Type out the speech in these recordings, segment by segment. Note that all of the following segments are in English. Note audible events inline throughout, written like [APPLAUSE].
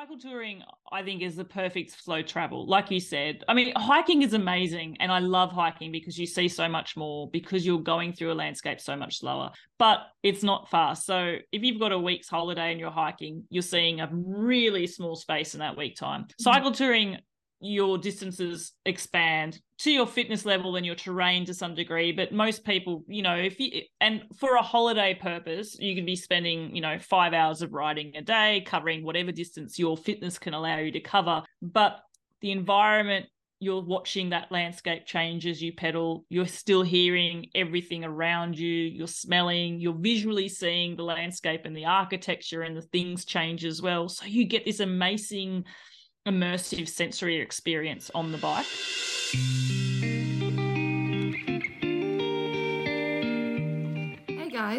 cycle touring, I think, is the perfect slow travel. Like you said, I mean, hiking is amazing. And I love hiking because you see so much more because you're going through a landscape so much slower, but it's not fast. So if you've got a week's holiday and you're hiking, you're seeing a really small space in that week time. Mm-hmm. Cycle touring, your distances expand to your fitness level and your terrain to some degree but most people you know if you and for a holiday purpose you can be spending you know 5 hours of riding a day covering whatever distance your fitness can allow you to cover. But the environment you're watching that landscape change as you pedal. You're still hearing everything around you. You're smelling. You're visually seeing the landscape and the architecture and the things change as well. So you get this amazing immersive sensory experience on the bike.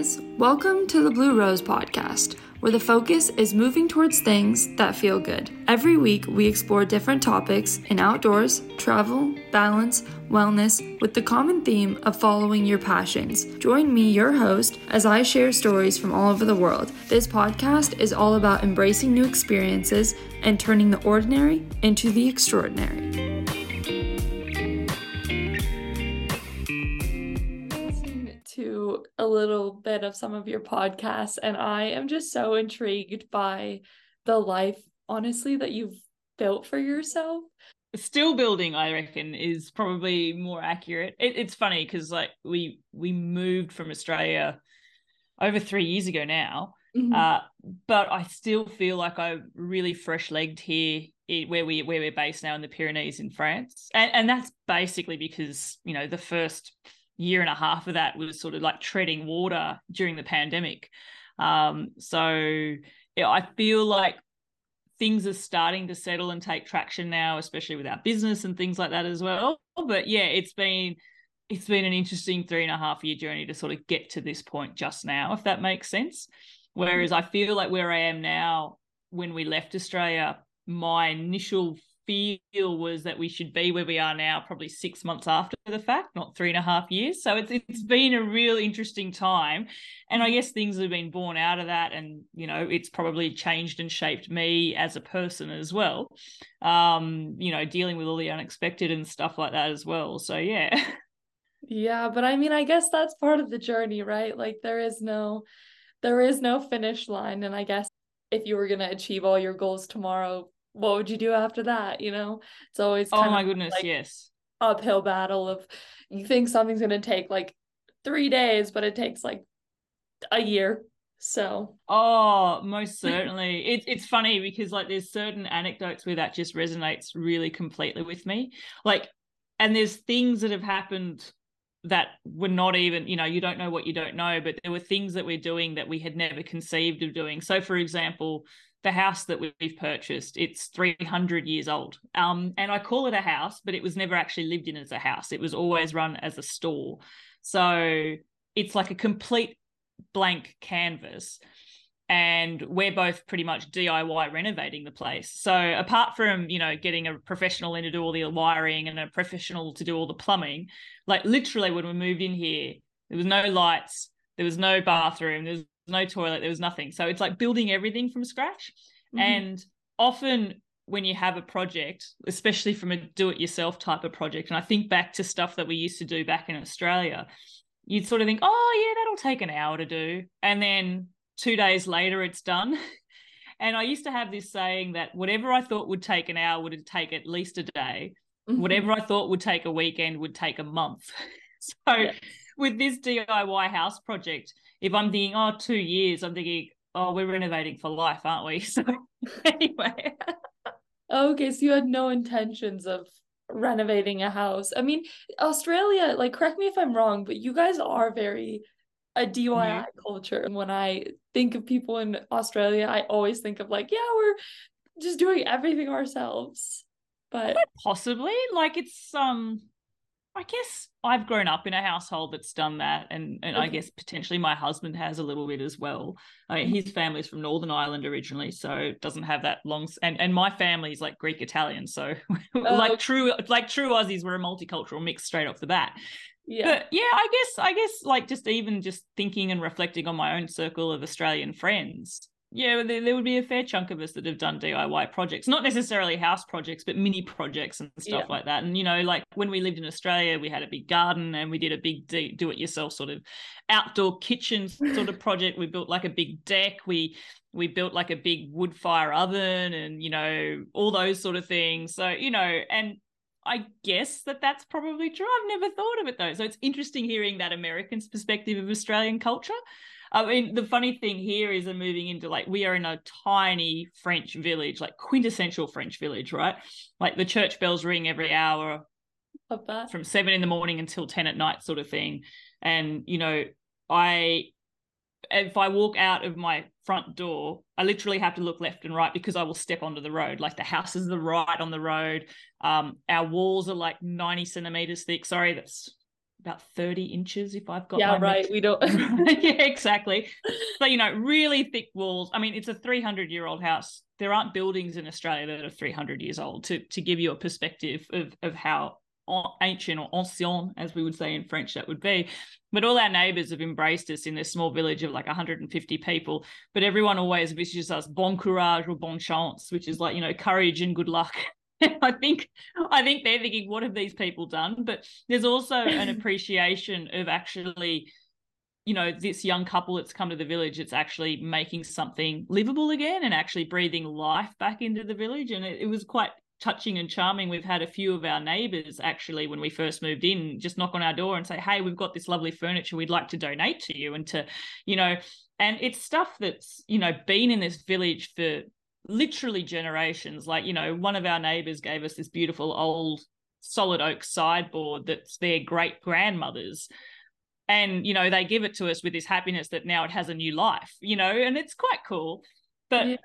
Guys, welcome to the Blue Rose podcast, where the focus is moving towards things that feel good. Every week, we explore different topics in outdoors, travel, balance, wellness, with the common theme of following your passions. Join me, your host, as I share stories from all over the world. This podcast is all about embracing new experiences and turning the ordinary into the extraordinary. A little bit of some of your podcasts, and I am just so intrigued by the life, honestly, that you've built for yourself. Still building, I reckon, is probably more accurate. It, it's funny because like we we moved from Australia over three years ago now, Mm-hmm. Uh, but I still feel like I'm really fresh legged here where we where we're based now in the Pyrenees in France. And and that's basically because, you know, the first year and a half of that was sort of like treading water during the pandemic. Um, so yeah, I feel like things are starting to settle and take traction now, especially with our business and things like that as well. But yeah, it's been it's been an interesting three and a half year journey to sort of get to this point just now, if that makes sense. Whereas I feel like where I am now, when we left Australia, my initial feel was that we should be where we are now, probably six months after the fact, not three and a half years. So it's it's been a real interesting time, and I guess things have been born out of that, and you know it's probably changed and shaped me as a person as well. Um, you know, dealing with all the unexpected and stuff like that as well. So yeah. [LAUGHS] Yeah, but I mean, I guess that's part of the journey, right? Like there is no there is no finish line. And I guess if you were going to achieve all your goals tomorrow, what would you do after that? You know, it's always oh my goodness, like yes, uphill battle of you think something's going to take like three days, but it takes like a year. So oh, most [LAUGHS] certainly. it's it's funny because like there's certain anecdotes where that just resonates really completely with me. Like, and there's things that have happened that were not even you know you don't know what you don't know but there were things that we're doing that we had never conceived of doing so for example the house that we've purchased it's 300 years old. Um, and i call it a house but it was never actually lived in as a house. It was always run as a store. So it's like a complete blank canvas. And we're both pretty much DIY renovating the place. So apart from you know getting a professional in to do all the wiring and a professional to do all the plumbing, like literally when we moved in here, there was no lights, there was no bathroom, there was no toilet, there was nothing. So it's like building everything from scratch. Mm-hmm. And often when you have a project, especially from a do-it-yourself type of project, and I think back to stuff that we used to do back in Australia, you'd sort of think, oh yeah, that'll take an hour to do, and then two days later it's done. [LAUGHS] And I used to have this saying that whatever I thought would take an hour would take at least a day. Mm-hmm. Whatever I thought would take a weekend would take a month. [LAUGHS] so yeah. with this DIY house project, if I'm thinking, oh, two years, I'm thinking, oh, we're renovating for life, aren't we? [LAUGHS] So anyway. okay, so you had no intentions of renovating a house. I mean, Australia, like correct me if I'm wrong, but you guys are very a DIY mm-hmm. culture. And when I think of people in Australia, I always think of like, yeah, we're just doing everything ourselves. But possibly, like it's um I guess I've grown up in a household that's done that, and and okay. I guess potentially my husband has a little bit as well. I mean, mm-hmm. his family's from Northern Ireland originally, so doesn't have that long. And and my family's like Greek Italian, so [LAUGHS] oh. like true like true Aussies, we're a multicultural mix straight off the bat yeah but yeah i guess i guess like just even just thinking and reflecting on my own circle of australian friends yeah, there, there, would be a fair chunk of us that have done DIY projects, not necessarily house projects, but mini projects and stuff yeah. like that. And, you know, like when we lived in Australia, we had a big garden and we did a big do it yourself sort of outdoor kitchen sort of [LAUGHS] project. We built like a big deck. We, we built like a big wood fire oven and, you know, all those sort of things. So, you know, and I guess that that's probably true. I've never thought of it though. So it's interesting hearing that American's perspective of Australian culture. I mean, the funny thing here is I'm moving into like we are in a tiny French village, like quintessential French village, right? Like the church bells ring every hour from seven in the morning until 10 at night, sort of thing. And, you know, I if I walk out of my front door, I literally have to look left and right because I will step onto the road. Like the house is the right on the road. Um, our walls are like 90 centimeters thick. Sorry, that's about 30 inches if I've got yeah right we don't [LAUGHS] [LAUGHS] yeah exactly. So you know really thick walls I mean it's a 300 year old house. There aren't buildings in Australia that are 300 years old to to give you a perspective of of how ancient or ancien as we would say in French that would be. But all our neighbors have embraced us in this small village of like 150 people but everyone always wishes us bon courage or bon chance which is like you know courage and good luck [LAUGHS] I think I think they're thinking, what have these people done? But there's also an [LAUGHS] appreciation of actually, you know, this young couple that's come to the village. It's actually making something livable again and actually breathing life back into the village. And it, it was quite touching and charming. We've had a few of our neighbors actually, when we first moved in, just knock on our door and say, "Hey, we've got this lovely furniture. We'd like to donate to you." And to, you know, and it's stuff that's you know been in this village for literally generations. Like, you know, one of our neighbors gave us this beautiful old solid oak sideboard that's their great grandmother's. And, you know, they give it to us with this happiness that now it has a new life, you know, and it's quite cool. But yeah.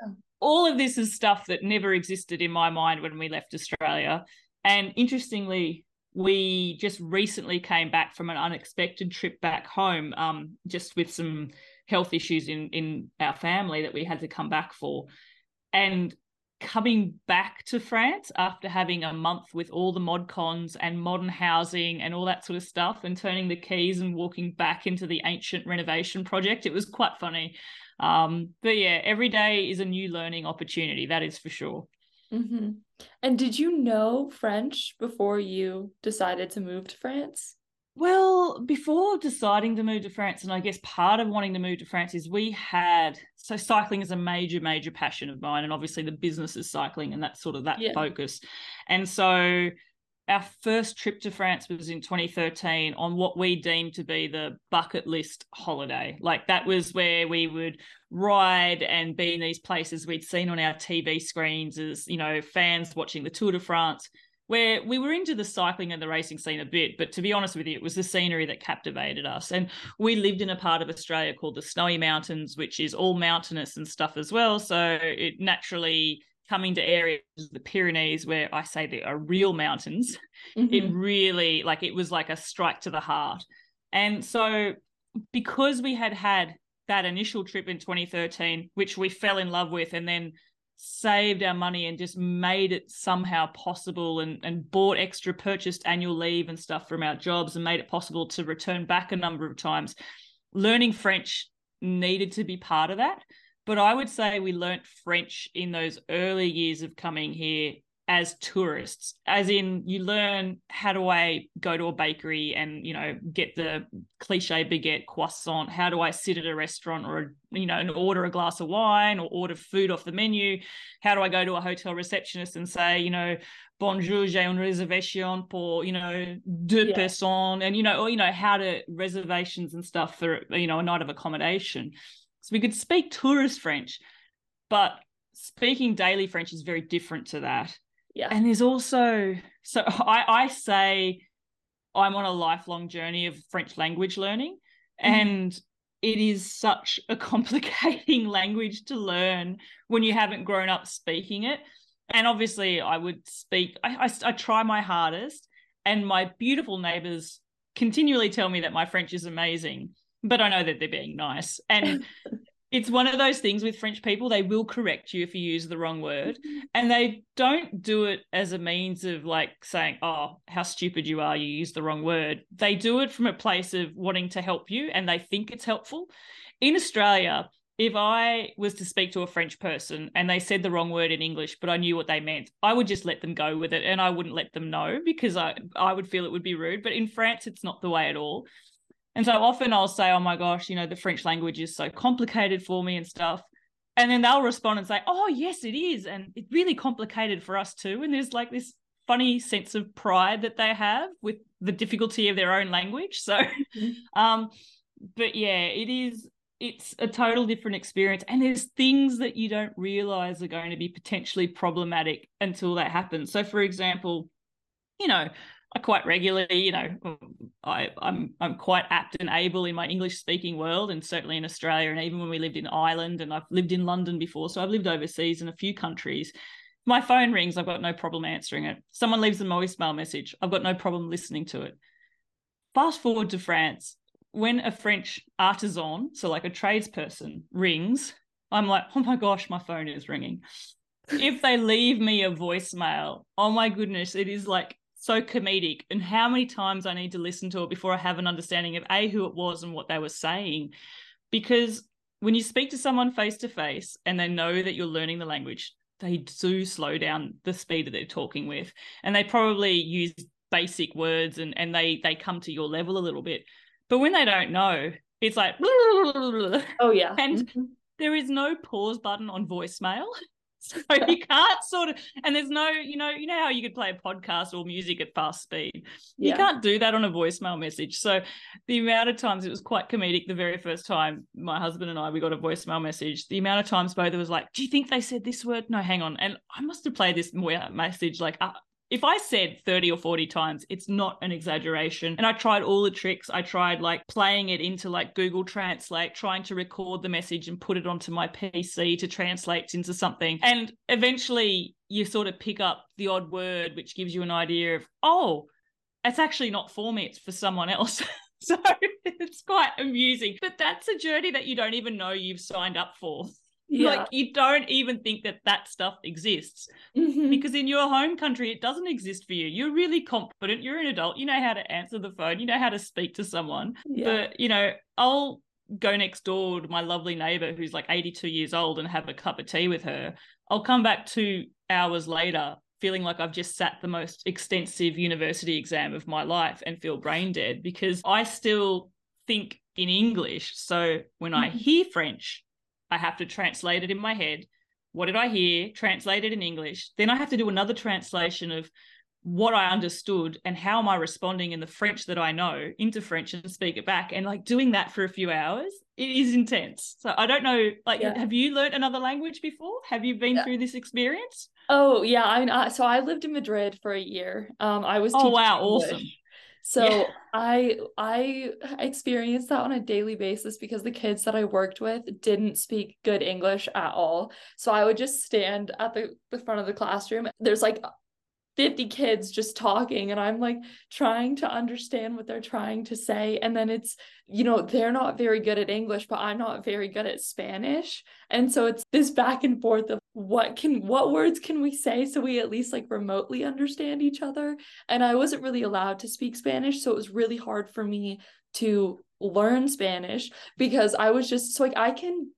all of this is stuff that never existed in my mind when we left Australia. And interestingly, we just recently came back from an unexpected trip back home, um, just with some health issues in in our family that we had to come back for and coming back to France after having a month with all the mod cons and modern housing and all that sort of stuff and turning the keys and walking back into the ancient renovation project it was quite funny. Um, but yeah every day is a new learning opportunity that is for sure. Mm-hmm. and did you know french before you decided to move to france well, before deciding to move to France, and I guess part of wanting to move to France is we had so cycling is a major, major passion of mine, and obviously the business is cycling, and that's sort of that yeah. focus. And so our first trip to France was in 2013 on what we deemed to be the bucket list holiday. Like that was where we would ride and be in these places we'd seen on our TV screens as, you know, fans watching the Tour de France where we were into the cycling and the racing scene a bit, but to be honest with you, it was the scenery that captivated us. And we lived in a part of Australia called the Snowy Mountains, which is all mountainous and stuff as well. So it naturally coming to areas of the Pyrenees where I say there are real mountains, mm-hmm. it really like it was like a strike to the heart. And so because we had had that initial trip in 2013, which we fell in love with, and then saved our money and just made it somehow possible and, and bought extra purchased annual leave and stuff from our jobs and made it possible to return back a number of times. Learning french needed to be part of that but i would say we learnt french in those early years of coming here as tourists as in you learn how do i go to a bakery and you know get the cliche baguette croissant. How do i sit at a restaurant or you know and order a glass of wine or order food off the menu? How do i go to a hotel receptionist and say you know bonjour j'ai une réservation pour you know deux yeah. personnes and you know or you know how to reservations and stuff for you know a night of accommodation. So we could speak tourist french but speaking daily french is very different to that yeah. And there's also so [LAUGHS] I I say I'm on a lifelong journey of French language learning mm. and it is such a [LAUGHS] complicating language to learn when you haven't grown up speaking it. And obviously, I would speak, I, I, I, try my hardest, and my beautiful neighbors continually tell me that my French is amazing, but I know that they're being nice. And [LAUGHS] it's one of those things with French people, they will correct you if you use the wrong word. Mm-hmm. And they don't do it as a means of like saying, oh, how stupid you are, you used the wrong word. They do it from a place of wanting to help you and they think it's helpful. In Australia, if I was to speak to a French person and they said the wrong word in English, but I knew what they meant, I would just let them go with it and I wouldn't let them know because I, I would feel it would be rude. But in France, it's not the way at all. And so often I'll say, oh my gosh, you know, the French language is so complicated for me and stuff. And then they'll respond and say, oh, yes, it is. And it's really complicated for us too. And there's like this funny sense of pride that they have with the difficulty of their own language. So, mm-hmm. um, but yeah, it is it's a total different experience and there's things that you don't realize are going to be potentially problematic until that happens so for example you know I quite regularly, you know, I, I'm I'm quite apt and able in my English speaking world, and certainly in Australia, and even when we lived in Ireland, and I've lived in London before, so I've lived overseas in a few countries. My phone rings, I've got no problem answering it. Someone leaves a voicemail message, I've got no problem listening to it. Fast forward to France, when a French artisan, so like a tradesperson, rings, I'm like, oh my gosh, my phone is ringing. if they leave me a voicemail, oh my goodness, it is like so comedic. And how many times I need to listen to it before I have an understanding of A, who it was and what they were saying. Because when you speak to someone face to face and they know that you're learning the language, they do slow down the speed that they're talking with. And they probably use basic words and, and they they come to your level a little bit but when they don't know, it's like, [LAUGHS] oh, yeah. And mm-hmm. there is no pause button on voicemail. [LAUGHS] [LAUGHS] So you can't sort of, and there's no, you know, you know how you could play a podcast or music at fast speed. Yeah. You can't do that on a voicemail message. So the amount of times it was quite comedic the very first time my husband and I we got a voicemail message. The amount of times both of us like, do you think they said this word? No, hang on. And I must have played this message like uh, if I said 30 or 40 times, it's not an exaggeration. And I tried all the tricks. I tried like playing it into like Google Translate, trying to record the message and put it onto my PC to translate into something. And eventually you sort of pick up the odd word, which gives you an idea of, oh, it's actually not for me, it's for someone else. [LAUGHS] so [LAUGHS] it's quite amusing. But that's a journey that you don't even know you've signed up for. Yeah. Like you don't even think that that stuff exists mm-hmm. because in your home country it doesn't exist for you. You're really competent. You're an adult. You know how to answer the phone. You know how to speak to someone. Yeah. But you know, I'll go next door to my lovely neighbor who's like 82 years old and have a cup of tea with her. I'll come back two hours later feeling like I've just sat the most extensive university exam of my life and feel brain dead because I still think in English. So when I mm-hmm. hear French, I have to translate it in my head. What did I hear? Translate it in English. Then I have to do another translation of what I understood and how am I responding in the French that I know into French and speak it back. And like doing that for a few hours, it is intense. So I don't know, like, yeah. have you learned another language before? Have you been yeah. through this experience? Oh yeah, I mean, so I lived in Madrid for a year. Um, I was. Oh wow, English. awesome. So yeah. I I experienced that on a daily basis because the kids that I worked with didn't speak good English at all. So I would just stand at the, the front of the classroom. There's like 50 kids just talking and I'm like trying to understand what they're trying to say and then it's you know they're not very good at English but I'm not very good at Spanish and so it's this back and forth of what can what words can we say so we at least like remotely understand each other and I wasn't really allowed to speak Spanish so it was really hard for me to learn Spanish because I was just so like I can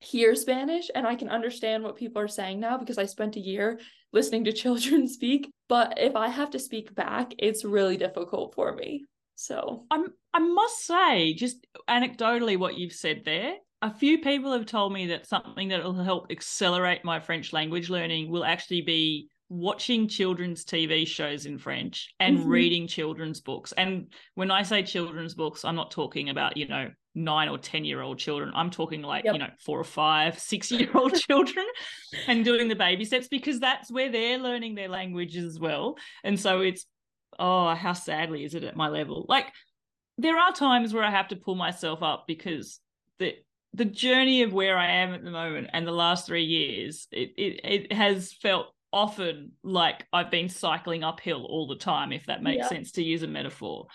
hear Spanish and I can understand what people are saying now because I spent a year listening to children [LAUGHS] speak. But if I have to speak back, it's really difficult for me. So I'm I must say, just anecdotally what you've said there, a few people have told me that something that will help accelerate my French language learning will actually be watching children's TV shows in French and mm-hmm. reading children's books. And when I say children's books, I'm not talking about, you know, nine or 10 year old children. I'm talking like, yep. you know, four or five, six year old [LAUGHS] children and doing the baby steps because that's where they're learning their languages as well. And so it's, oh, how sadly is it at my level? Like, there are times where I have to pull myself up because the the journey of where I am at the moment and the last three years, it, it, it has felt often like I've been cycling uphill all the time, if that makes yeah. sense to use a metaphor.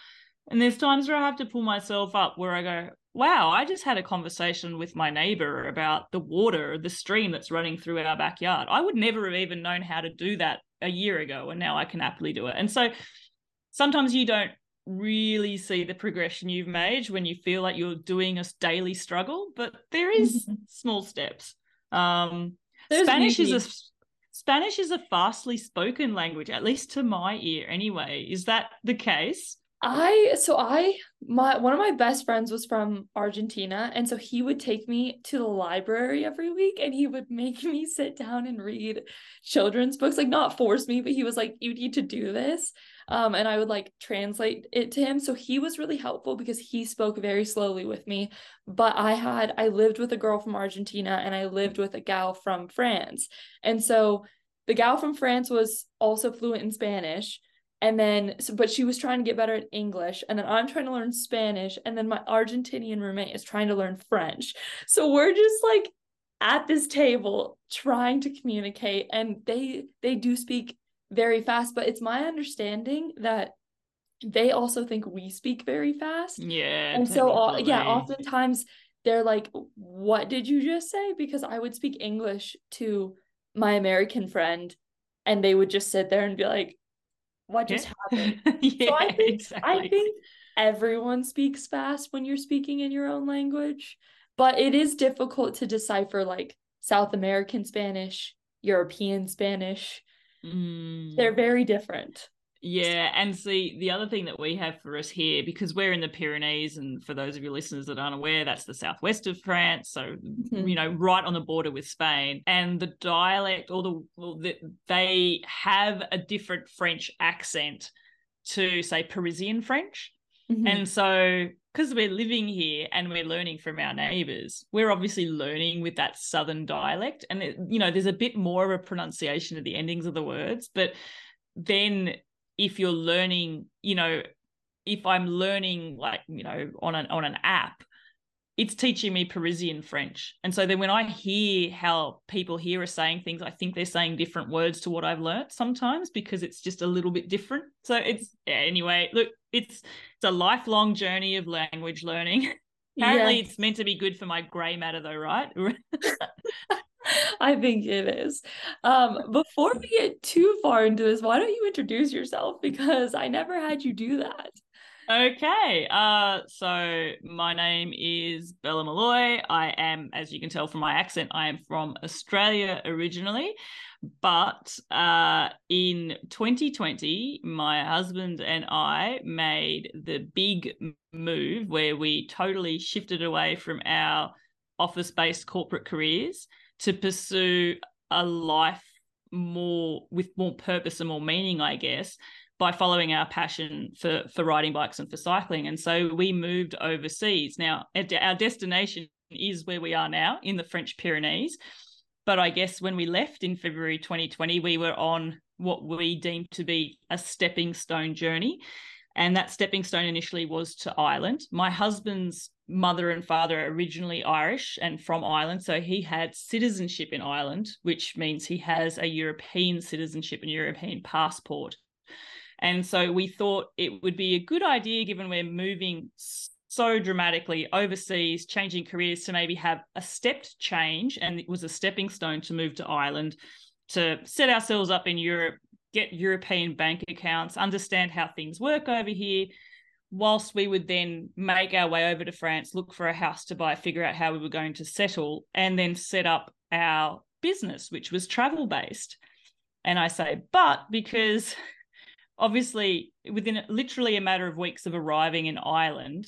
And there's times where I have to pull myself up where I go, wow, I just had a conversation with my neighbor about the water, the stream that's running through our backyard. I would never have even known how to do that a year ago, and now I can happily do it. And so sometimes you don't really see the progression you've made when you feel like you're doing a daily struggle, but there is [LAUGHS] small steps. Um, Spanish is a Spanish is a fastly spoken language, at least to my ear. Anyway, is that the case? I so I my one of my best friends was from Argentina and so he would take me to the library every week and he would [LAUGHS] make me sit down and read children's books like not force me but he was like you need to do this um and I would like translate it to him. So he was really helpful because he spoke very slowly with me but I had I lived with a girl from Argentina and I lived with a gal from France. And so the gal from France was also fluent in Spanish and then so, but she was trying to get better at english and then i'm trying to learn spanish and then my argentinian roommate is trying to learn french. So we're just like at this table trying to communicate and they they do speak very fast but it's my understanding that they also think we speak very fast. Yeah. and so uh, yeah oftentimes they're like what did you just say? Because i would speak english to my american friend and they would just sit there and be like what just [LAUGHS] happened yeah, so I think exactly. I think everyone speaks fast when you're speaking in your own language, but it is difficult to decipher like South American Spanish, European Spanish. Mm. They're very different. Yeah, and see the other thing that we have for us here, because we're in the Pyrenees, and for those of your listeners that aren't aware, that's the southwest of France, so Mhm. you know, right on the border with Spain. And the dialect, or the, well, the they have a different French accent to say Parisian French, Mhm. and so because we're living here and we're learning from our neighbors, we're obviously learning with that southern dialect, and it, you know, there's a bit more of a pronunciation of the endings of the words, but then if you're learning, you know, if I'm learning like, you know, on an on an app, it's teaching me Parisian French. And so then when I hear how people here are saying things, I think they're saying different words to what I've learnt sometimes because it's just a little bit different. So it's yeah, anyway, look, it's it's a lifelong journey of language learning. [LAUGHS] Apparently Yes, it's meant to be good for my grey matter though, right? [LAUGHS] [LAUGHS] [LAUGHS] I think it is. Um, before we get too far into this, why don't you introduce yourself? Because I never had you do that. Okay. Uh, so my name is Bella Molloy. I am, as you can tell from my accent, I am from Australia originally. But uh, in 2020, my husband and I made the big move where we totally shifted away from our office based corporate careers to pursue a life more with more purpose and more meaning, I guess by following our passion for for riding bikes and for cycling. And so we moved overseas. Now our destination is where we are now in the french pyrenees. But i guess when we left in february 2020 we were on what we deemed to be a stepping stone journey. And that stepping stone initially was to ireland. My husband's mother and father are originally irish and from ireland so he had citizenship in ireland which means he has a european citizenship and european passport and so we thought it would be a good idea, given we're moving so dramatically overseas, changing careers, to maybe have a stepped change. And it was a stepping stone to move to Ireland, to set ourselves up in Europe, get European bank accounts, understand how things work over here. Whilst we would then make our way over to France, look for a house to buy, figure out how we were going to settle, and then set up our business, which was travel based. And I say, but because obviously within literally a matter of weeks of arriving in Ireland,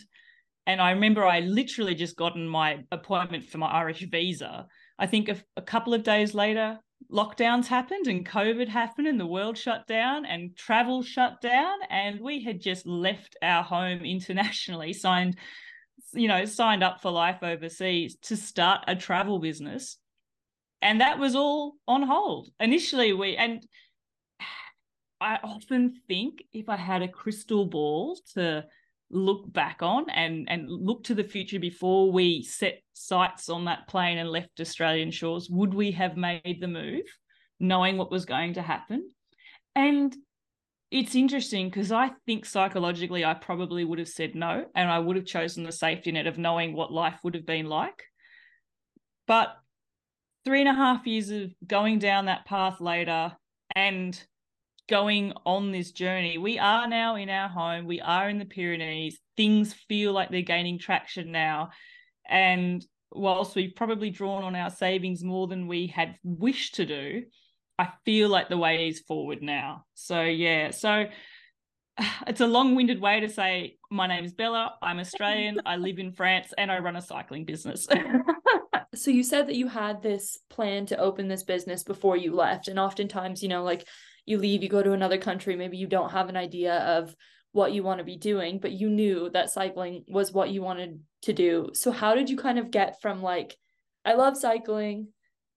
and I remember I literally just gotten my appointment for my Irish visa. I think a, a couple of days later, lockdowns happened and COVID happened and the world shut down and travel shut down. And we had just left our home [LAUGHS] internationally, signed, you know, signed up for life overseas to start a travel business. And that was all on hold. Initially, we, and [SIGHS] I often think if I had a crystal ball to look back on and and look to the future before we set sights on that plane and left Australian shores, would we have made the move, knowing what was going to happen? And it's interesting because I think psychologically I probably would have said no, and I would have chosen the safety net of knowing what life would have been like. But three and a half years of going down that path later and going on this journey. We are now in our home, we are in the Pyrenees. Things feel like they're gaining traction now. And whilst we've probably drawn on our savings more than we had wished to do, I feel like the way is forward now. So, yeah. So, [SIGHS] it's a long-winded way to say my name is Bella. I'm Australian. I live in France, and I run a cycling business. [LAUGHS] so you said that you had this plan to open this business before you left, and oftentimes, you know, like you leave, you go to another country, maybe you don't have an idea of what you want to be doing, but you knew that cycling was what you wanted to do. So how did you kind of get from like, I love cycling,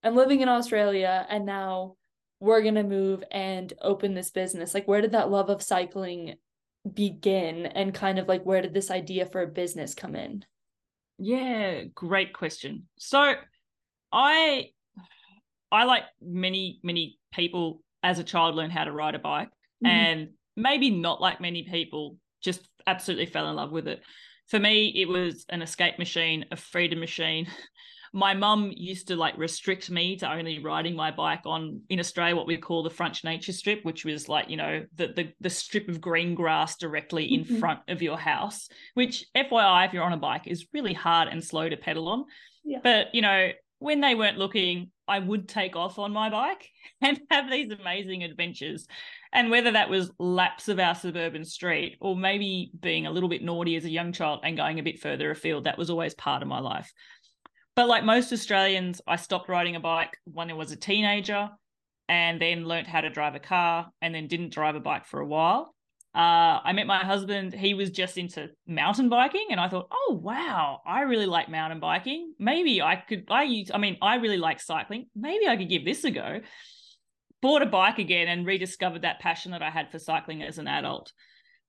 I'm living in Australia, and now we're going to move and open this business like where did that love of cycling begin and kind of like where did this idea for a business come in yeah great question so i i like many many people as a child learned how to ride a bike mm-hmm. and maybe not like many people just absolutely fell in love with it for me it was an escape machine a freedom machine [LAUGHS] my mum used to like restrict me to only riding my bike on in Australia what we call the French nature strip, which was like you know the the, the strip of green grass directly in mm-hmm. front of your house. Which, FYI, if you're on a bike, is really hard and slow to pedal on. Yeah. But you know when they weren't looking, I would take off on my bike [LAUGHS] and have these amazing adventures. And whether that was laps of our suburban street or maybe being a little bit naughty as a young child and going a bit further afield, that was always part of my life. But like most Australians, I stopped riding a bike when I was a teenager and then learnt how to drive a car and then didn't drive a bike for a while. Uh, I met my husband. He was just into mountain biking, and I thought, oh wow, I really like mountain biking. Maybe I could. I use. I mean, I really like cycling. Maybe I could give this a go. Bought a bike again and rediscovered that passion that I had for cycling as an adult.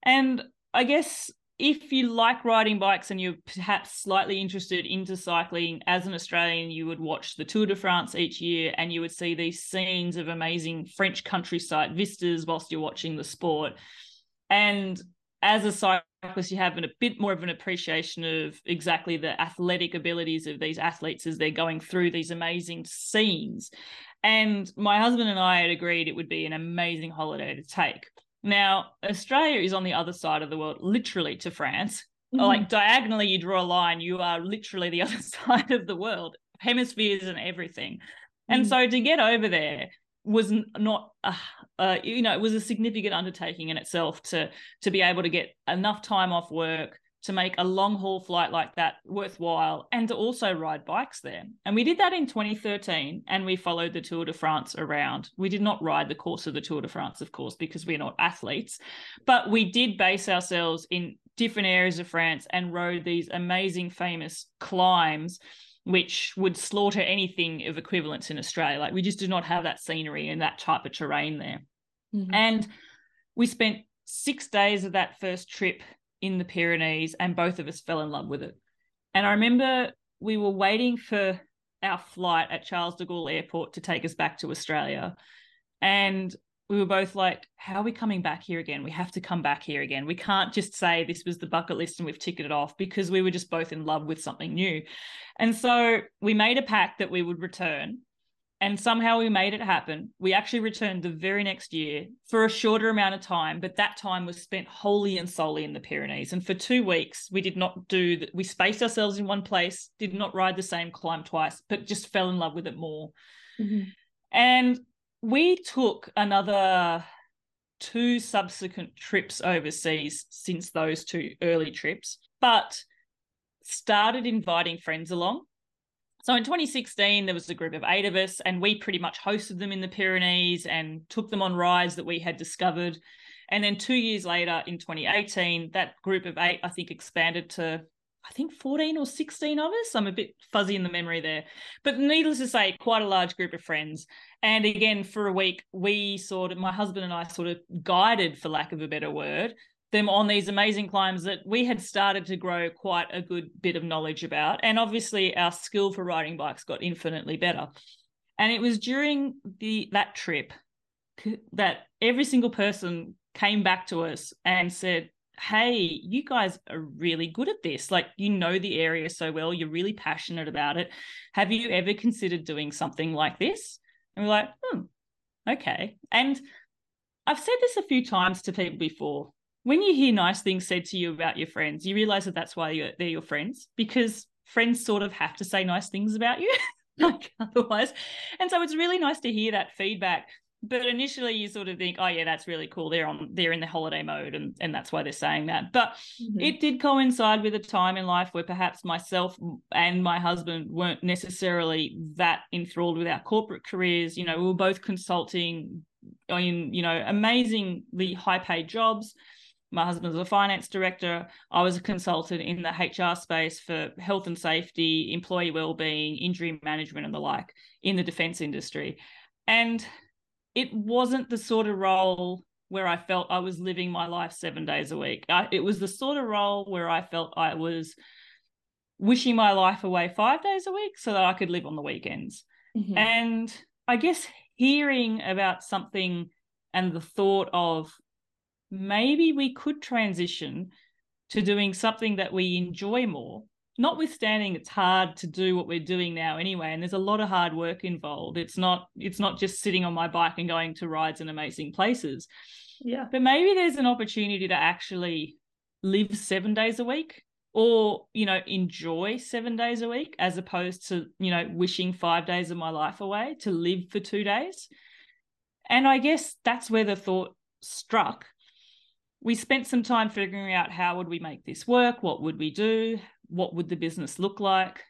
And I guess if you like riding bikes and you're perhaps slightly interested into cycling as an Australian, you would watch the Tour de France each year and you would see these scenes of amazing French countryside vistas whilst you're watching the sport. And as a cyclist, you have a bit more of an appreciation of exactly the athletic abilities of these athletes as they're going through these amazing scenes. And my husband and I had agreed it would be an amazing holiday to take. Now, Australia is on the other side of the world, literally to France. Mm-hmm. Like diagonally, you draw a line, you are literally the [LAUGHS] other side of the world, hemispheres and everything. And so to get over there was not, uh, uh, you know, it was a significant undertaking in itself to to be able to get enough time off work, to make a long haul flight like that worthwhile and to also ride bikes there. And we did that in 2013 and we followed the Tour de France around. We did not ride the course of the Tour de France, of course, because we're not athletes, but we did base ourselves in different areas of France and rode these amazing, famous climbs. Which would slaughter anything of equivalence in Australia. Like we just do not have that scenery and that type of terrain there. Mm-hmm. And we spent six days of that first trip in the Pyrenees, and both of us fell in love with it. And I remember we were waiting for our flight at Charles de Gaulle Airport to take us back to Australia. And we were both like, how are we coming back here again? We have to come back here again. We can't just say this was the bucket list and we've ticked it off because we were just both in love with something new. And so we made a pact that we would return and somehow we made it happen. We actually returned the very next year for a shorter amount of time, but that time was spent wholly and solely in the Pyrenees. And for two weeks, we did not do that. We spaced ourselves in one place, did not ride the same climb twice, but just fell in love with it more. Mm-hmm. And we took another two subsequent trips overseas since those two early trips, but started inviting friends along so in 2016, there was a group of eight of us, and we pretty much hosted them in the Pyrenees and took them on rides that we had discovered. And then two years later, in 2018, that group of eight, I think, expanded to, I think, 14 or 16 of us. I'm a bit fuzzy in the memory there. But needless to say, quite a large group of friends. And again, for a week, we sort of, my husband and I sort of guided, for lack of a better word, them on these amazing climbs that we had started to grow quite a good bit of knowledge about. And obviously our skill for riding bikes got infinitely better. And it was during the that trip that every single person came back to us and said, Hey, you guys are really good at this. Like, you know the area so well. You're really passionate about it. Have you ever considered doing something like this? And we're like, hmm, okay. And I've said this a few times to people before. When you hear nice things said to you about your friends, you realize that that's why they're your friends because friends sort of have to say nice things about you, [LAUGHS] like otherwise. And so it's really nice to hear that feedback but initially you sort of think oh yeah that's really cool. They're on they're in the holiday mode and and that's why they're saying that. But mm-hmm. it did coincide with a time in life where perhaps myself and my husband weren't necessarily that enthralled with our corporate careers. You know we were both consulting in you know amazingly high paid jobs. My husband was a finance director. I was a consultant in the hr space for health and safety employee well-being injury management and the like in the defense industry. And it wasn't the sort of role where I felt I was living my life seven days a week. I, it was the sort of role where I felt I was wishing my life away five days a week so that I could live on the weekends. Mm-hmm. And I guess hearing about something and the thought of maybe we could transition to doing something that we enjoy more notwithstanding it's hard to do what we're doing now anyway and there's a lot of hard work involved. It's not it's not just sitting on my bike and going to rides and amazing places. Yeah. But maybe there's an opportunity to actually live 7 days a week or you know enjoy 7 days a week as opposed to you know wishing 5 days of my life away to live for 2 days. And i guess that's where the thought struck. We spent some time figuring out how would we make this work? What would we do what would the business look like?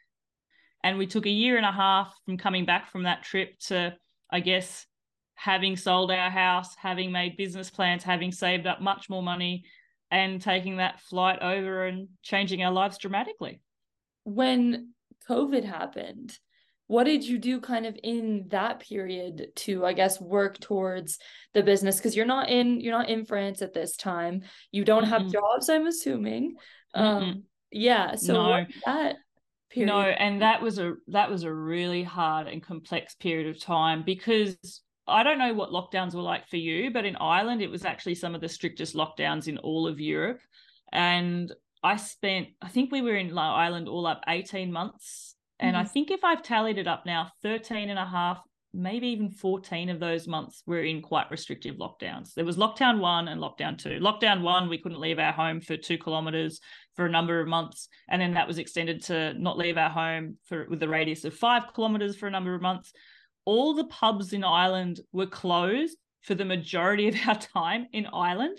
And we took a year and a half from coming back from that trip to i guess having sold our house having made business plans having saved up much more money and taking that flight over and changing our lives dramatically. When covid happened what did you do kind of in that period to i guess work towards the business? Because you're not in you're not in france at this time. You don't mm-hmm. have jobs i'm assuming. Mm-hmm. um yeah so no. that period no and that was a that was a really hard and complex period of time because I don't know what lockdowns were like for you, but in Ireland, it was actually some of the strictest lockdowns in all of Europe. And I spent, I think we were in Ireland all up 18 months. And mm-hmm. I think if I've tallied it up now, 13 and a half maybe even 14 of those months were in quite restrictive lockdowns. There was lockdown one and lockdown two. Lockdown one, we couldn't leave our home for two kilometers for a number of months. And then that was extended to not leave our home for with a radius of five kilometers for a number of months. All the pubs in Ireland were closed for the majority [LAUGHS] of our time in Ireland.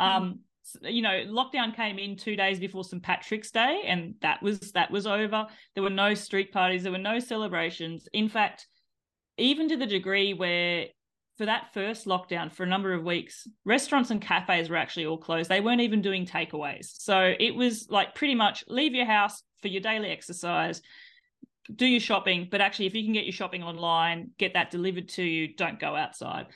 Mm-hmm. Um, you know lockdown came in two days before st patrick's day and that was that was over there were no street parties there were no celebrations in fact even to the degree where for that first lockdown for a number of weeks restaurants and cafes were actually all closed. They weren't even doing takeaways. So it was like pretty much leave your house for your daily exercise do your shopping but actually if you can get your shopping online get that delivered to you don't go outside.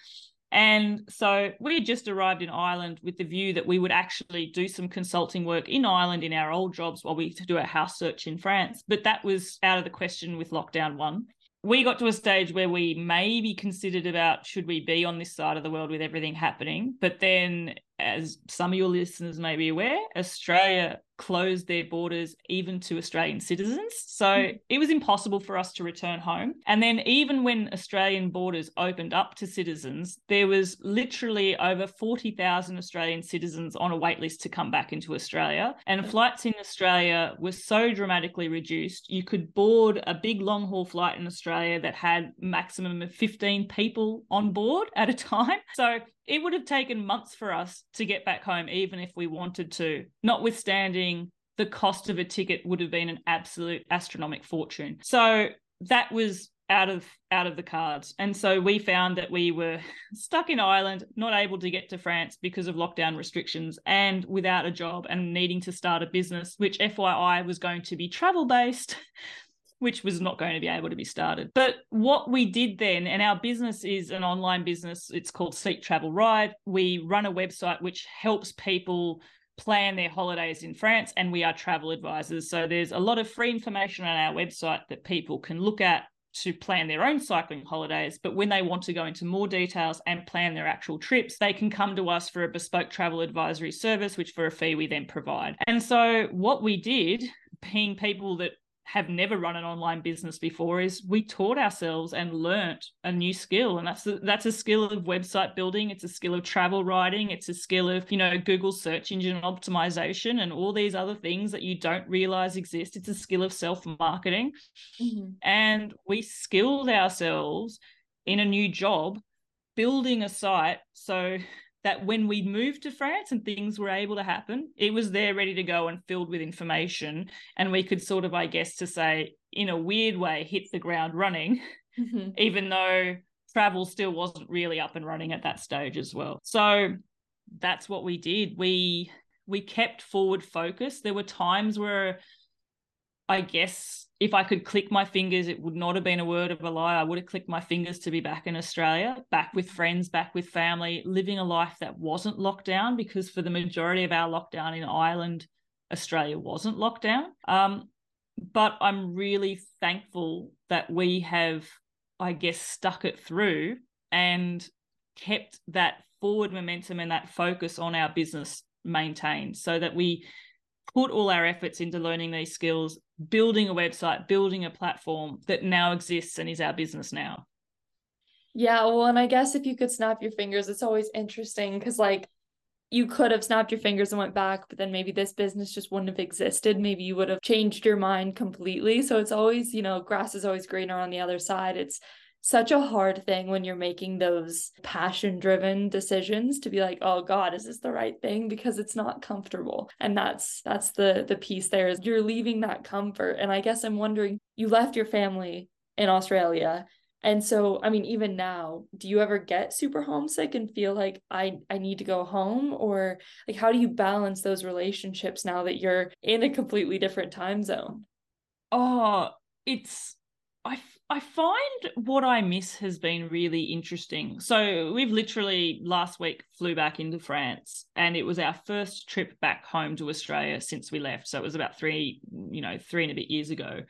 And so we had just arrived in Ireland with the view that we would actually do some consulting work in Ireland in our old jobs while we do a house search in France. But that was out of the question with lockdown one we got to a stage where we maybe considered about should we be on this side of the world with everything happening? But then as some of your listeners may be aware australia closed their borders even to Australian citizens. So mm. it was impossible for us to return home. And then, even when Australian borders opened up to citizens, there was literally over 40,000 Australian citizens on a waitlist to come back into Australia. And flights in Australia were so dramatically reduced. You could board a big long haul flight in Australia that had maximum of 15 people on board at a time. [LAUGHS] So it would have taken months for us to get back home, even if we wanted to, notwithstanding the cost of a ticket would have been an absolute astronomical fortune. So that was out of out of the cards. And so we found that we were [LAUGHS] stuck in Ireland not able to get to France because of lockdown restrictions and without a job and needing to start a business which FYI was going to be travel based [LAUGHS] which was not going to be able to be started. But what we did then, and our business is an online business, it's called Seek Travel Ride. We run a website which helps people plan their holidays in France, and we are travel advisors. So there's a lot of free information on our website that people can look at to plan their own cycling holidays. But when they want to go into more details and plan their actual trips, they can come to us for a bespoke travel advisory service, which for a fee we then provide. And so what we did, being people that have never run an online business before is we taught ourselves and learnt a new skill. And that's a, that's a skill of website building. It's a skill of travel writing. It's a skill of you know google search engine optimization and all these other things that you don't realize exist. It's a skill of self marketing mm-hmm. and we skilled ourselves in a new job building a site. So that when we moved to France and things were able to happen, it was there ready to go and filled with information. And we could sort of, I guess, to say, in a weird way, hit the ground running, mm-hmm. [LAUGHS] even though travel still wasn't really up and running at that stage as well. So that's what we did. We we kept forward focus. There were times where I guess if I could click my fingers, it would not have been a word of a lie. I would have clicked my fingers to be back in Australia, back with friends, back with family, living a life that wasn't locked down because for the majority of our lockdown in Ireland, Australia wasn't locked down. Um, but I'm really thankful that we have, I guess, stuck it through and kept that forward momentum and that focus on our business maintained so that we put all our efforts into learning these skills, building a website, building a platform that now exists and is our business now. Yeah, well, and I guess if you could snap your fingers, it's always interesting because, like, you could have snapped your fingers and went back, but then maybe this business just wouldn't have existed. Maybe you would have changed your mind completely. So it's always, you know, grass is always greener on the other side. It's such a hard thing when you're making those passion driven decisions to be like oh god is this the right thing? because it's not comfortable. And that's that's the the piece there is you're leaving that comfort. And i guess i'm wondering you left your family in australia. And so i mean even now do you ever get super homesick and feel like i i need to go home? Or like how do you balance those relationships now that you're in a completely different time zone? Oh it's I I find what I miss has been really interesting. So we've literally last week flew back into France and it was our first trip back home to Australia since we left. So it was about three, you know, three and a bit years ago.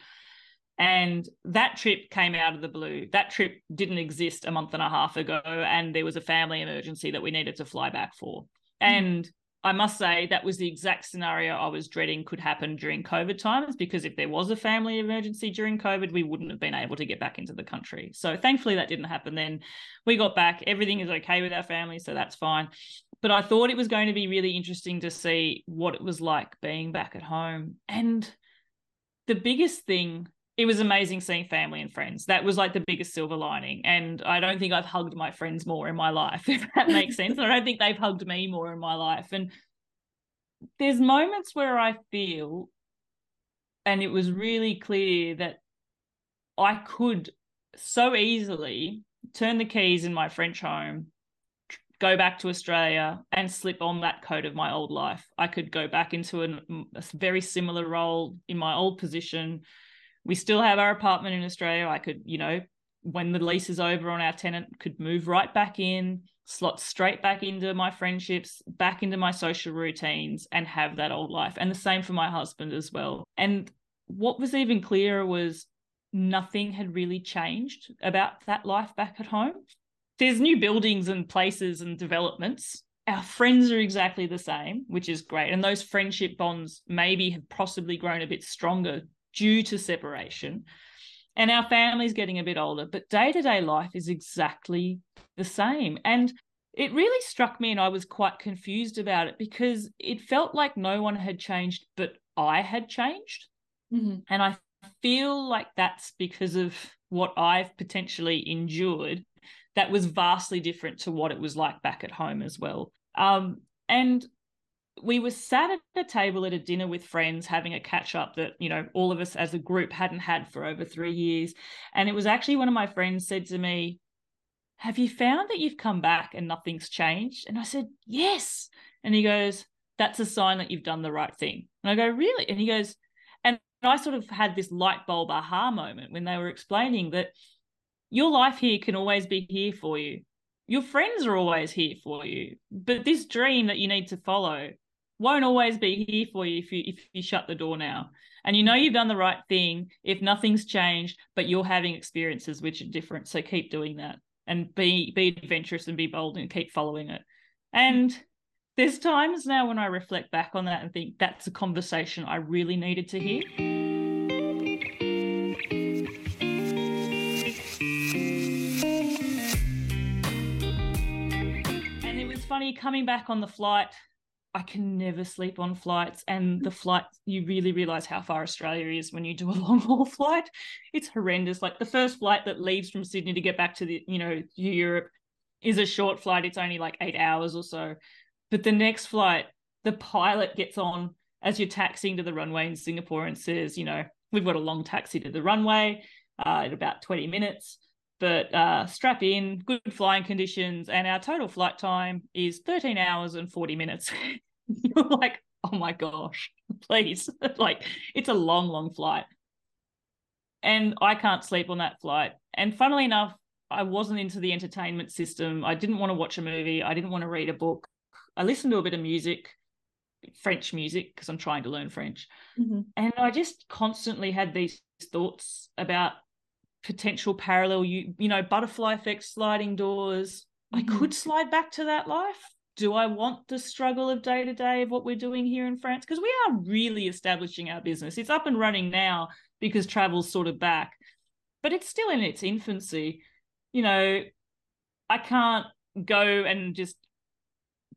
And that trip came out of the blue. That trip didn't exist a month and a half ago. And there was a family emergency that we needed to fly back for. Mm-hmm. And I must say that was the exact scenario I was dreading could happen during COVID times because if there was a family emergency during COVID, we wouldn't have been able to get back into the country. So thankfully that didn't happen then. We got back, everything is okay with our family, so that's fine. But I thought it was going to be really interesting to see what it was like being back at home. And the biggest thing it was amazing seeing family and friends. That was like the biggest silver lining. And I don't think I've hugged my friends more in my life, [LAUGHS] if that makes sense. And I don't think they've hugged me more in my life. And there's moments where I feel, and it was really clear that I could so easily turn the keys in my French home, go back to Australia, and slip on that coat of my old life. I could go back into a, a very similar role in my old position we still have our apartment in Australia. I could, you know, when the lease is over on our tenant, could move right back in, slot straight back into my friendships, back into my social routines, and have that old life. And the same for my husband as well. And what was even clearer was nothing had really changed about that life back at home. There's new buildings and places and developments. Our friends are exactly the same, which is great. And those friendship bonds maybe have possibly grown a bit stronger due to separation. And our family's getting a bit older, but day to day life is exactly the same. And it really struck me, and I was quite confused about it because it felt like no one had changed, but I had changed. Mm-hmm. And I feel like that's because of what I've potentially endured that was vastly different to what it was like back at home as well. Um, and we were sat at a table at a dinner with friends having a catch up that you know all of us as a group hadn't had for over three years. And it was actually one of my friends said to me have you found that you've come back and nothing's changed? And i said yes. And he goes that's a sign that you've done the right thing. And i go really? And he goes and i sort of had this light bulb aha moment when they were explaining that your life here can always be here for you. Your friends are always here for you. But this dream that you need to follow won't always be here for you if you if you shut the door now. And you know you've done the right thing if nothing's changed but you're having experiences which are different. So keep doing that and be be adventurous and be bold and keep following it. And there's times now when i reflect back on that and think that's a conversation i really needed to hear. And it was funny coming back on the flight I can never sleep on flights, and the flight you really realize how far Australia is when you do a [LAUGHS] long haul flight. It's horrendous. Like the first flight that leaves from Sydney to get back to the you know Europe is a short flight. It's only like eight hours or so, but the next flight, the pilot gets on as you're taxiing to the runway in Singapore and says, you know, we've got a long taxi to the runway uh, in about 20 minutes but uh, strap in, good flying conditions, and our total flight time is 13 hours and 40 minutes. [LAUGHS] You're like, oh my gosh, please. [LAUGHS] like, it's a long, long flight. And I can't sleep on that flight. And funnily enough, I wasn't into the entertainment system. I didn't want to watch a movie. I didn't want to read a book. I listened to a bit of music, French music, because I'm trying to learn French. Mm-hmm. And I just constantly had these thoughts about potential parallel you you know butterfly effect sliding doors mm-hmm. i could slide back to that life do i want the struggle of day to day of what we're doing here in france because we are really establishing our business it's up and running now because travel's sort of back but it's still in its infancy you know i can't go and just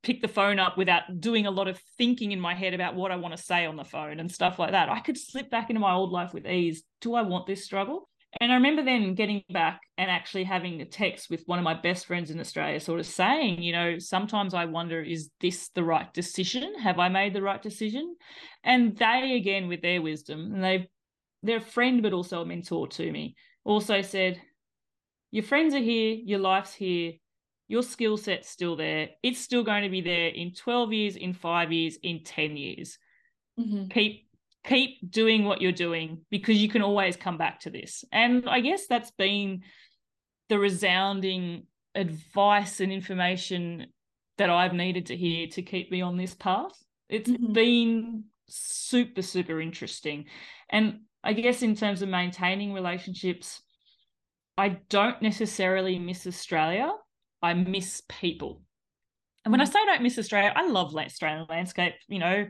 pick the phone up without doing a lot of thinking in my head about what I want to say on the phone and stuff like that. I could slip back into my old life with ease. Do I want this struggle? And I remember then getting back and actually having a text with one of my best friends in Australia, sort of saying, you know, sometimes I wonder, is this the right decision? Have I made the right decision? And they, again, with their wisdom, and they've, they're a friend, but also a mentor to me, also said, your friends are here, your life's here, your skill set's still there. It's still going to be there in 12 years, in five years, in 10 years. Mm-hmm. Keep keep doing what you're doing because you can always come back to this. And I guess that's been the resounding advice and information that I've needed to hear to keep me on this path. It's mm-hmm. been super, super interesting. And I guess in terms of maintaining relationships, I don't necessarily miss Australia. I miss people. And when I mm-hmm. say I don't miss Australia, I love Australian landscape. You know,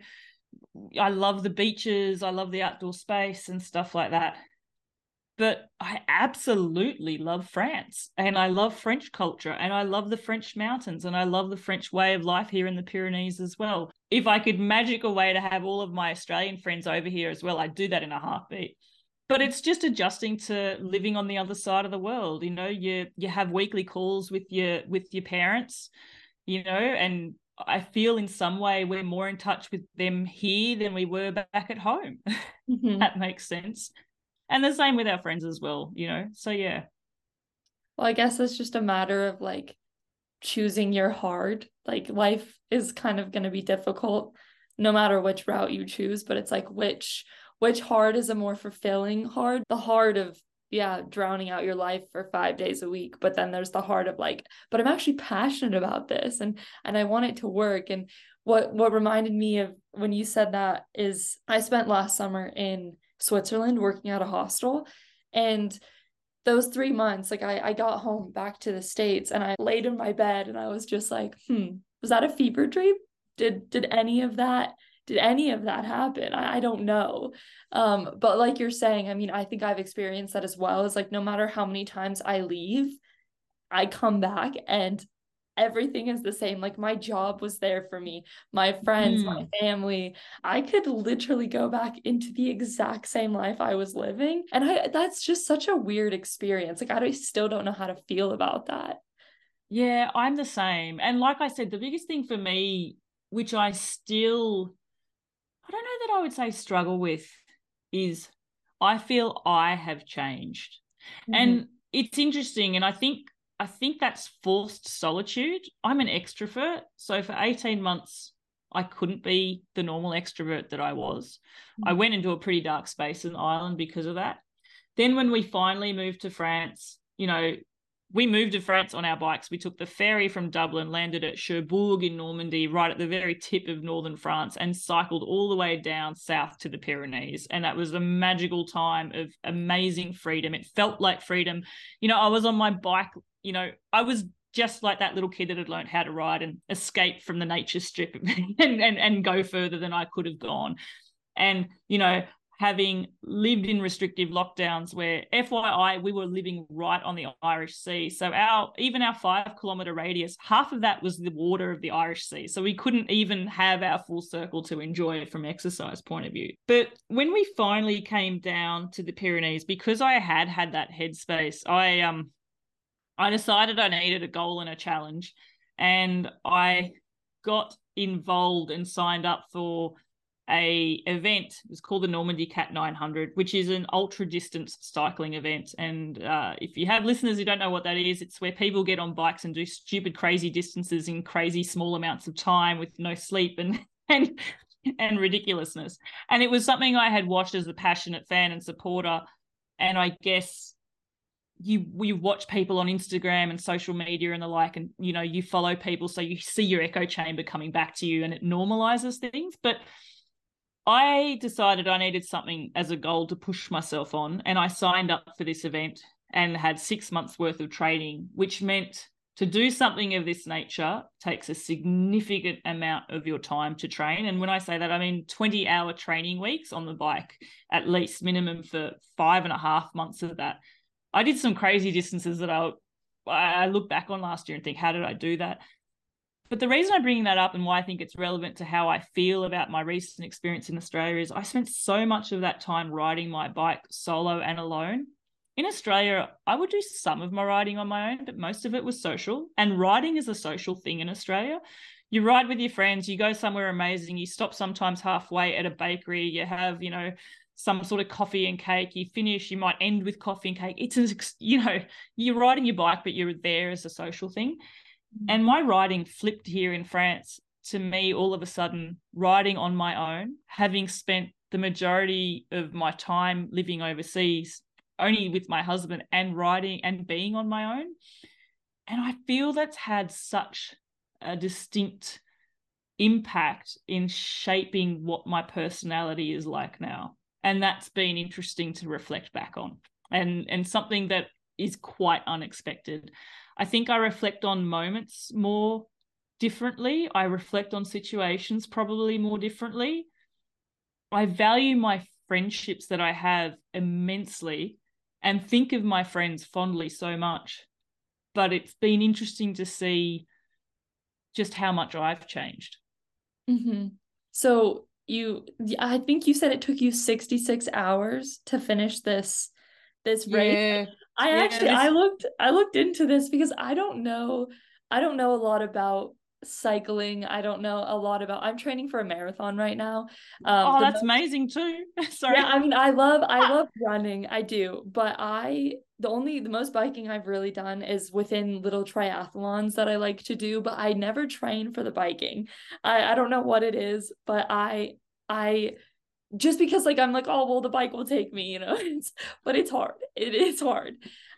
I love the beaches, I love the outdoor space and stuff like that. But I absolutely love France and I love French culture and I love the French mountains and I love the French way of life here in the Pyrenees as well. If I could magic a way to have all of my Australian friends over here as well, I'd do that in a heartbeat. But it's just adjusting to living on the other side of the world. You know, you you have weekly calls with your with your parents, you know, and I feel in some way we're more in touch with them here than we were back at home. [LAUGHS] Mm-hmm. that makes sense. And the same with our friends as well, you know? So, yeah. Well, I guess it's just a matter of like choosing your hard. Like, life is kind of going to be difficult no matter which route you choose, but it's like which which hard is a more fulfilling hard the hard of yeah, drowning out your life for five days a week. But then there's the heart of like, but I'm actually passionate about this and and I want it to work. And what what reminded me of when you said that is I spent last summer in Switzerland working at a hostel and those three months, like I, I got home back to the States and I laid in my bed and I was just like, hmm, was that a fever dream? Did did any of that did any of that happen? I, I don't know. Um, but like you're saying, I mean, I think I've experienced that as well. Is like no matter how many times I leave, I come back and everything is the same. Like my job was there for me, my friends, mm. my family. I could literally go back into the exact same life I was living. And I that's just such a weird experience. Like I still don't know how to feel about that. Yeah, I'm the same. And like I said, the biggest thing for me, which I still I don't know that I would say struggle with is I feel I have changed. Mm-hmm. And it's interesting and I think I think that's forced solitude. I'm an extrovert, so for 18 months I couldn't be the normal extrovert that I was. Mm-hmm. I went into a pretty dark space in Ireland because of that. Then when we finally moved to France, you know, we moved to France on our bikes. We took the ferry from Dublin, landed at Cherbourg in Normandy, right at the very tip of northern France, and cycled all the way down south to the Pyrenees. And that was a magical time of amazing freedom. It felt like freedom. You know, I was on my bike, you know, I was just like that little kid that had learned how to ride and escape from the nature strip [LAUGHS] and, and, and go further than I could have gone. And, you know, having lived in restrictive lockdowns where FYI we were living right on the Irish Sea. So our even our 5 kilometer radius half of that was the water of the Irish Sea. So we couldn't even have our full circle to enjoy it from exercise point of view. But when we finally came down to the Pyrenees because I had had that headspace I um I decided I needed a goal and a challenge. And I got involved and signed up for a event. It's called the Normandicat 900, which is an ultra distance cycling event. And uh, if you have listeners who don't know what that is, it's where people get on bikes and do stupid, crazy distances in crazy small amounts of time with no sleep and [LAUGHS] and and ridiculousness. And it was something I had watched as a passionate fan and supporter. And I guess you you watch people on Instagram and social media and the like, and you know you follow people, so you see your echo chamber coming back to you, and it normalizes things. But I decided I needed something as a goal to push myself on, and I signed up for this event and had six months worth of training, which meant to do something of this nature takes a significant amount of your time to train. And when I say that, I mean 20 hour training weeks on the bike, at least minimum for five and a half months of that. I did some crazy distances that I I look back on last year and think, how did I do that? But the reason I'm bringing that up and why I think it's relevant to how I feel about my recent experience in Australia is I spent so much of that time riding my bike solo and alone. In Australia, I would do some of my riding on my own, but most of it was social. And riding is a social thing in Australia. You ride with your friends, you go somewhere amazing, you stop sometimes halfway at a bakery, you have, you know, some sort of coffee and cake. You finish, you might end with coffee and cake. It's, an, you know, you're riding your bike, but you're there as a social thing. Mm. And my riding flipped here in France to me all of a sudden, riding on my own, having spent the majority of my time living overseas only with my husband and riding and being on my own. And I feel that's had such a distinct impact in shaping what my personality is like now. And that's been interesting to reflect back on and, and something that is quite unexpected. I think I reflect on moments more differently. I reflect on situations probably more differently. I value my friendships that I have immensely and think of my friends fondly so much. But it's been interesting to see just how much I've changed. Mm-hmm. So you, I think you said it took you 66 hours to finish this this race. Yeah. I actually. I looked I looked into this because I don't know I don't know a lot about cycling. I don't know a lot about I'm training for a marathon right now. Um, oh, that's most... amazing too. [LAUGHS] Sorry. Yeah, I mean I love I love running. I do. But I the only the most biking I've really done is within little triathlons that I like to do, but I never train for the biking. I, I don't know what it is, but I I just because like I'm like, oh well the bike will take me, you know. [LAUGHS] It's, but it's hard. It is hard.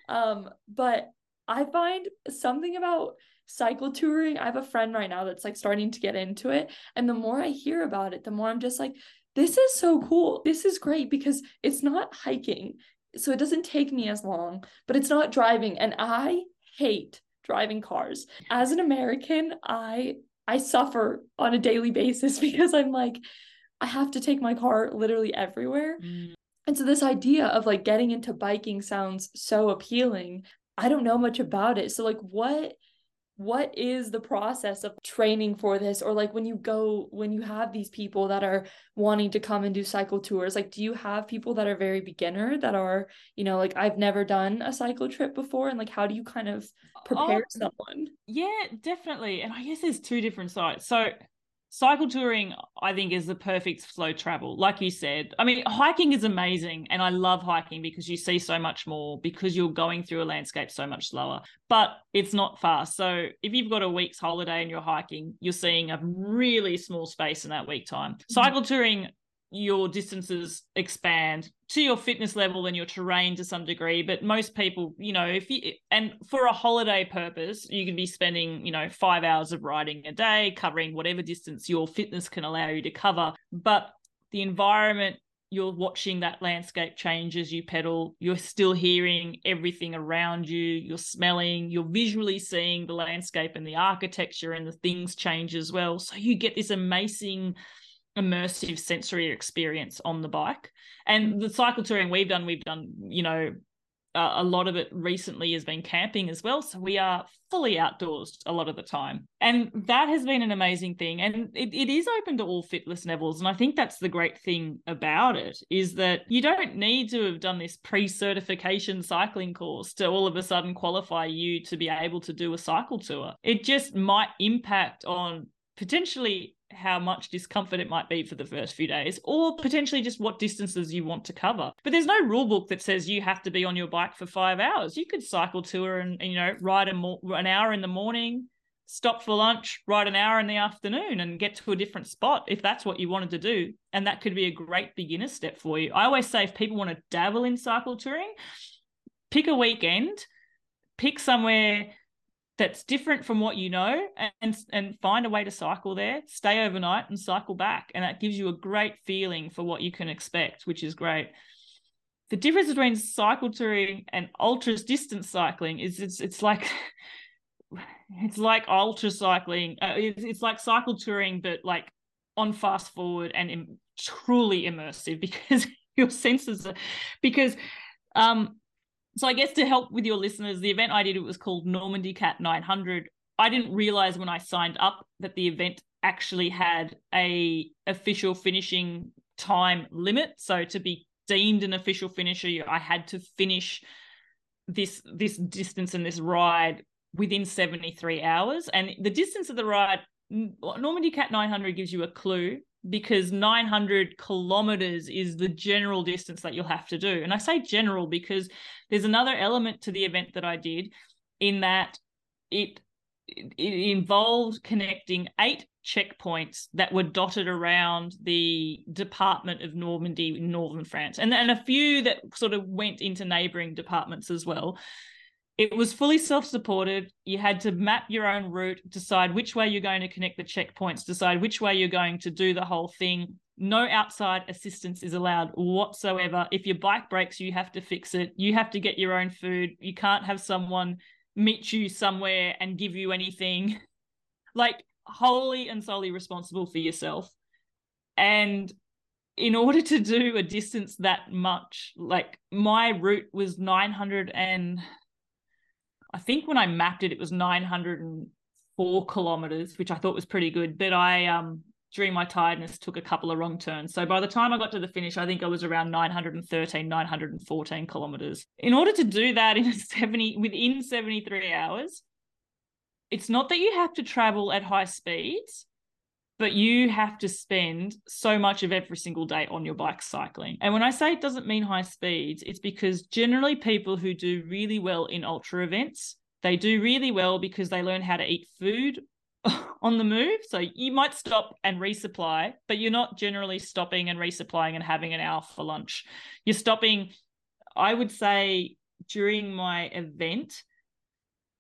Um, but I find something about cycle touring. I have a friend right now that's like starting to get into it. And the more I hear about it, the more I'm just like, this is so cool. This is great because it's not hiking. So it doesn't take me as long, but it's not driving. And I hate driving cars. As an American, I I suffer on a daily basis [LAUGHS] because I'm like, I have to take my car literally everywhere. Mm. And so this idea of like getting into biking sounds so appealing. I don't know much about it. So like what what is the process of training for this or like when you go when you have these people that are wanting to come and do cycle tours like do you have people that are very beginner that are you know like I've never done a cycle trip before and like how do you kind of prepare oh, someone yeah definitely and I guess there's two different sides so cycle touring i think is the perfect slow travel like you said. I mean hiking is amazing and i love hiking because you see so much more because you're going through a landscape so much slower but it's not fast. So if you've got a week's holiday and you're hiking you're seeing a really small space in that week time. Mm-hmm. cycle touring your distances expand to your fitness level and your terrain to some degree but most people you know if you and for a holiday purpose you could be spending you know 5 hours of riding a day covering whatever distance your fitness can allow you to cover. But the environment you're watching that landscape change as you pedal you're still hearing everything around you you're smelling you're visually seeing the landscape and the architecture and the things change as well. So you get this amazing immersive sensory experience on the bike. And the cycle touring we've done, we've done, you know, uh, a lot of it recently has been camping as well. So we are fully outdoors a lot of the time. And that has been an amazing thing. And it, it is open to all fitness levels. And I think that's the great thing about it is that you don't need to have done this pre-certification cycling course to all of a sudden qualify you to be able to do a cycle tour. It just might impact on potentially how much discomfort it might be for the first few days, or potentially just what distances you want to cover. But there's no rule book that says you have to be on your bike for five hours. You could cycle tour and, and you know ride a mo- an hour in the morning, stop for lunch, ride an hour in the afternoon, and get to a different spot if that's what you wanted to do. And that could be a great beginner step for you. I always say if people want to dabble in cycle touring, pick a weekend, pick somewhere that's different from what you know and and find a way to cycle there stay overnight and cycle back. And that gives you a great feeling for what you can expect which is great. The difference between cycle touring and ultra distance cycling is it's it's like [LAUGHS] it's like ultra cycling uh, it's, like cycle touring but like on fast forward and truly immersive [LAUGHS] because your senses are, because um so I guess to help with your listeners, the event I did it was called Normandicat 900. I didn't realize when I signed up that the event actually had a official finishing time limit. So to be deemed an official finisher, I had to finish this this distance and this ride within 73 hours. And the distance of the ride, Normandicat 900 gives you a clue because 900 kilometers is the general distance that you'll have to do. And I say general because there's another element to the event that I did in that it it involved connecting eight checkpoints that were dotted around the department of Normandy in northern France and, and a few that sort of went into neighboring departments as well it was fully self-supported. You had to map your own route decide which way you're going to connect the checkpoints decide which way you're going to do the whole thing. No outside assistance is allowed whatsoever. If your bike breaks you have to fix it. You have to get your own food. You can't have someone meet you somewhere and give you anything. [LAUGHS] Like wholly and solely responsible for yourself. And in order to do a distance that much like my route was 900 and I think when I mapped it, it was 904 kilometers, which I thought was pretty good. But I, um, during my tiredness, took a couple of wrong turns. So by the time I got to the finish, I think I was around 913, 914 kilometers. In order to do that in [LAUGHS] 70 within 73 hours, it's not that you have to travel at high speeds but you have to spend so much of every single day on your bike cycling. And when I say it doesn't mean high speeds, it's because generally people who do really well in ultra events, they do really well because they learn how to eat food [LAUGHS] on the move. So you might stop and resupply, but you're not generally stopping and resupplying and having an hour for lunch. You're stopping, I would say, during my event,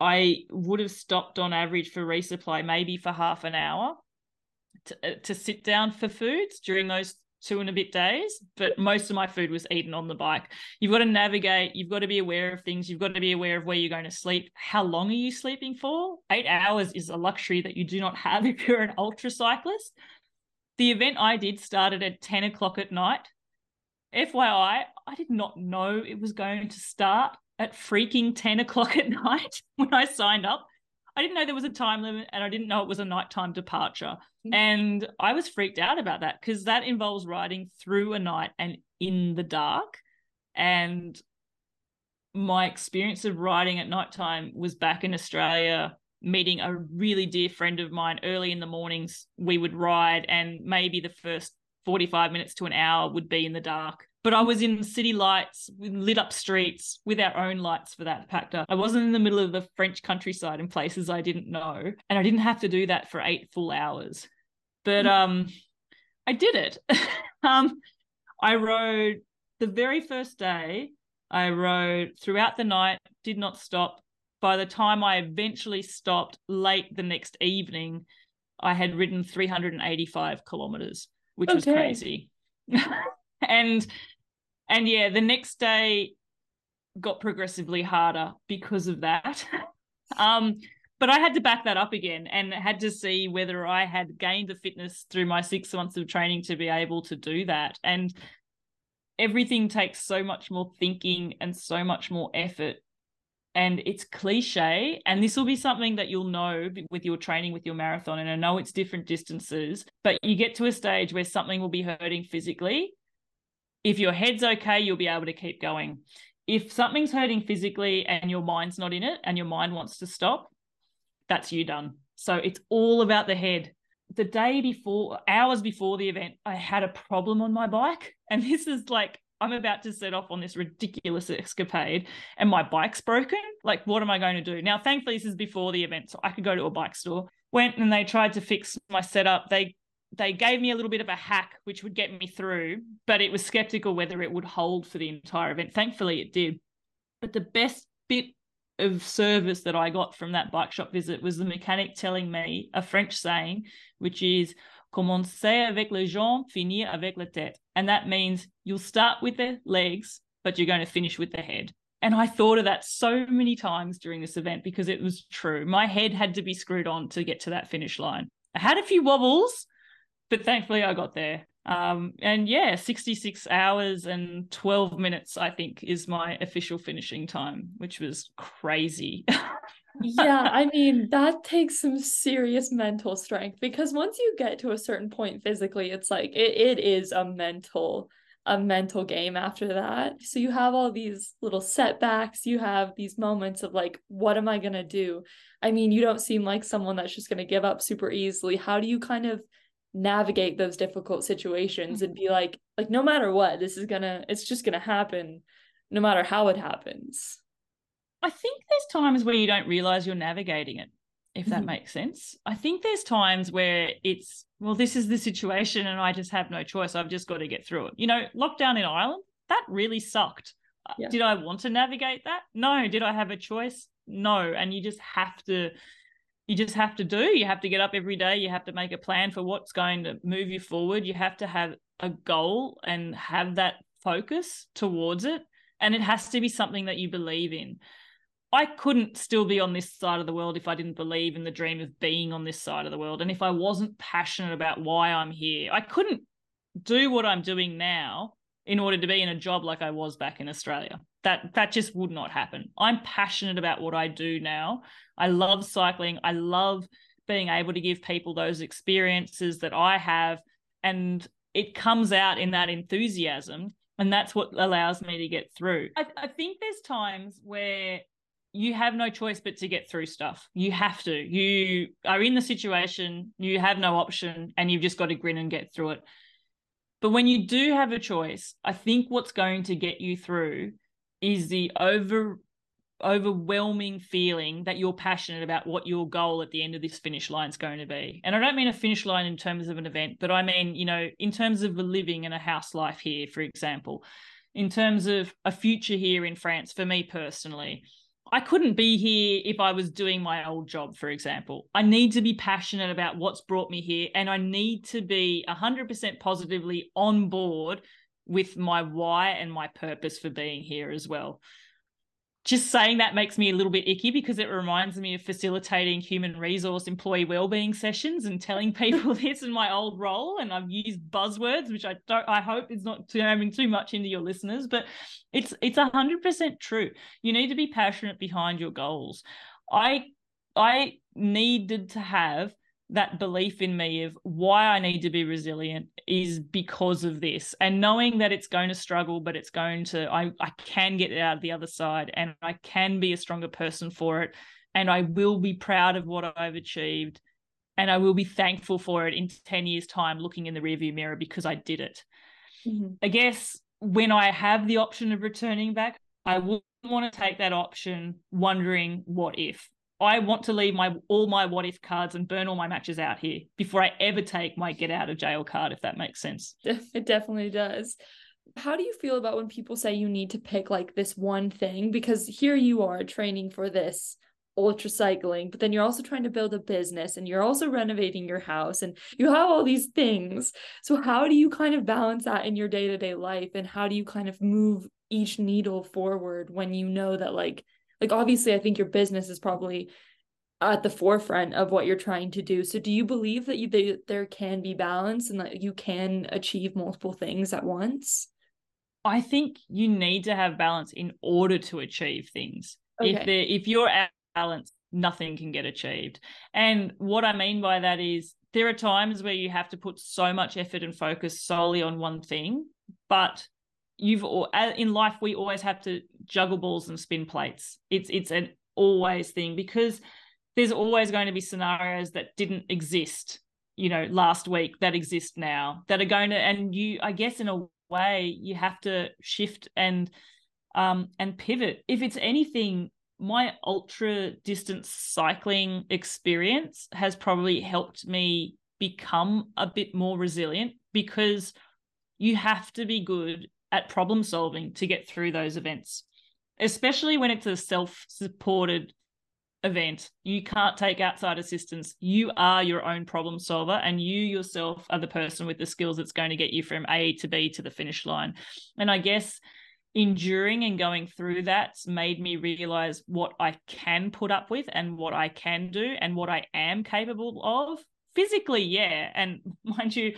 I would have stopped on average for resupply maybe for half an hour to, uh, to sit down for foods during those two and a bit days, but most of my food was eaten on the bike. You've got to navigate, you've got to be aware of things, you've got to be aware of where you're going to sleep. How long are you sleeping for? Eight hours is a luxury that you do not have [LAUGHS] if you're an ultra cyclist. The event I did started at 10 o'clock at night. FYI, I did not know it was going to start at freaking 10 o'clock at [LAUGHS] night when I signed up. I didn't know there was a time limit and I didn't know it was a nighttime departure. Mm-hmm. And I was freaked out about that because that involves riding through a night and in the dark. And my experience of riding at nighttime was back in Australia, meeting a really dear friend of mine early in the mornings. We would ride, and maybe the first 45 minutes to an hour would be in the dark but I was in city lights, lit up streets with our own lights for that factor. I wasn't in the middle of the French countryside in places I didn't know, and I didn't have to do that for eight full hours. But um, I did it. [LAUGHS] um, I rode the very first day. I rode throughout the night, did not stop. By the time I eventually stopped late the next evening, I had ridden 385 kilometers, which okay. was crazy. [LAUGHS] and and yeah, the next day got progressively harder because of that. [LAUGHS] um, but I had to back that up again and had to see whether I had gained the fitness through my six months of training to be able to do that. And everything takes so much more thinking and so much more effort. And it's cliche. And this will be something that you'll know with your training with your marathon. And I know it's different distances, but you get to a stage where something will be hurting physically. If your head's okay, you'll be able to keep going. If something's hurting physically and your mind's not in it and your mind wants to stop, that's you done. So it's all about the head. The day before, hours before the event, I had a problem on my bike. [LAUGHS] And this is like, I'm about to set off on this ridiculous escapade and my bike's broken. Like, what am I going to do? Now, thankfully, this is before the event, so I could go to a bike store. Went and they tried to fix my setup. They they gave me a little bit of a hack which would get me through, but it was skeptical whether it would hold for the entire event. Thankfully, it did. But the best bit of service that I got from that bike shop visit was the mechanic telling me a French saying, which is commencer avec les jambes, finir avec la tête. And that means you'll start with the legs, but you're going to finish with the head. And I thought of that so many times during this event because it was true. My head had to be screwed on to get to that finish line. I had a few wobbles, but thankfully I got there. Um, and yeah, 66 hours and 12 minutes, I think, is my official finishing time, which was crazy. [LAUGHS] yeah, I mean, that takes some serious mental strength because once you get to a certain point physically, it's like it, it is a mental a mental game after that. So you have all these little setbacks, you have these moments of like what am I going to do? I mean, you don't seem like someone that's just going to give up super easily. How do you kind of navigate those difficult situations and be like like no matter what this is gonna it's just gonna happen no matter how it happens. I think there's times where you don't realize you're navigating it if that mm-hmm. makes sense. I think there's times where it's well this is the situation and i just have no choice i've just got to get through it. You know lockdown in ireland that really sucked. Uh, yeah. did i want to navigate that? No. Did i have a choice? No. And you just have to you just have to do. You have to get up every day. You have to make a plan for what's going to move you forward. You have to have a goal and have that focus towards it. And it has to be something that you believe in. I couldn't still be on this side of the world if I didn't believe in the dream of being on this side of the world. And if I wasn't passionate about why I'm here, I couldn't do what I'm doing now in order to be in a job like I was back in Australia. That that just would not happen. I'm passionate about what I do now. I love cycling. I love being able to give people those experiences that I have and it comes out in that enthusiasm and that's what allows me to get through. I, I think there's times where you have no choice but to get through stuff. You have to. You are in the situation, you have no option, and you've just got to grin and get through it. But when you do have a choice, I think what's going to get you through is the over overwhelming feeling that you're passionate about what your goal at the end of this finish line is going to be. And I don't mean a finish line in terms of an event, but I mean, you know, in terms of a living and a house life here, for example, in terms of a future here in France for me personally. I couldn't be here if I was doing my old job, for example. I need to be passionate about what's brought me here, and I need to be 100% positively on board with my why and my purpose for being here as well. Just saying that makes me a little bit icky because it reminds me of facilitating human resource employee well-being sessions and telling [LAUGHS] people this in my old role. And I've used buzzwords which I don't I hope is not jamming too much into your listeners but it's it's a hundred percent true. You need to be passionate behind your goals. I I needed to have that belief in me of why I need to be resilient is because of this. And knowing that it's going to struggle, but it's going to, I, I can get it out the other side and I can be a stronger person for it. And I will be proud of what I've achieved. And I will be thankful for it in 10 years' time, looking in the rearview mirror because I did it. Mm-hmm. I guess when I have the option of returning back, I wouldn't want to take that option wondering what if I want to leave my all my what if cards and burn all my matches out here before I ever take my get out of jail card, if that makes sense. [LAUGHS] It definitely does. How do you feel about when people say you need to pick like this one thing? Because here you are training for this ultra cycling, but then you're also trying to build a business and you're also renovating your house and you have all these things. So, how do you kind of balance that in your day to day life? And how do you kind of move each needle forward when you know that like like obviously i think your business is probably at the forefront of what you're trying to do. So do you believe that you they, there can be balance and that you can achieve multiple things at once? I think you need to have balance in order to achieve things. Okay. If there if you're at balance, nothing can get achieved. And what I mean by that is there are times where you have to put so much effort and focus solely on one thing, but you've all, in life we always have to juggle balls and spin plates. It's it's an always thing because there's always going to be scenarios that didn't exist you know last week that exist now that are going to and you i guess in a way you have to shift and um and pivot if it's anything my ultra distance cycling experience has probably helped me become a bit more resilient because you have to be good at problem solving to get through those events especially when it's a self-supported event. You can't take outside assistance. You are your own problem solver, and you yourself are the person with the skills that's going to get you from A to B to the finish line. And I guess enduring and going through that's made me realize what I can put up with and what I can do and what I am capable of. Physically, yeah. And [LAUGHS] mind you,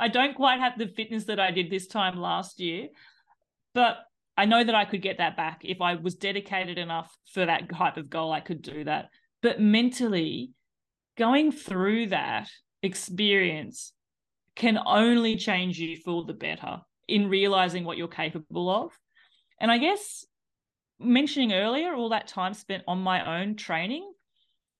I don't quite have the fitness that I did this time last year, but I know that I could get that back if I was dedicated enough for that type of goal. I could do that. But mentally, going through that experience can only change you for the better in realizing what you're capable of. And I guess mentioning earlier, all that time spent on my own training,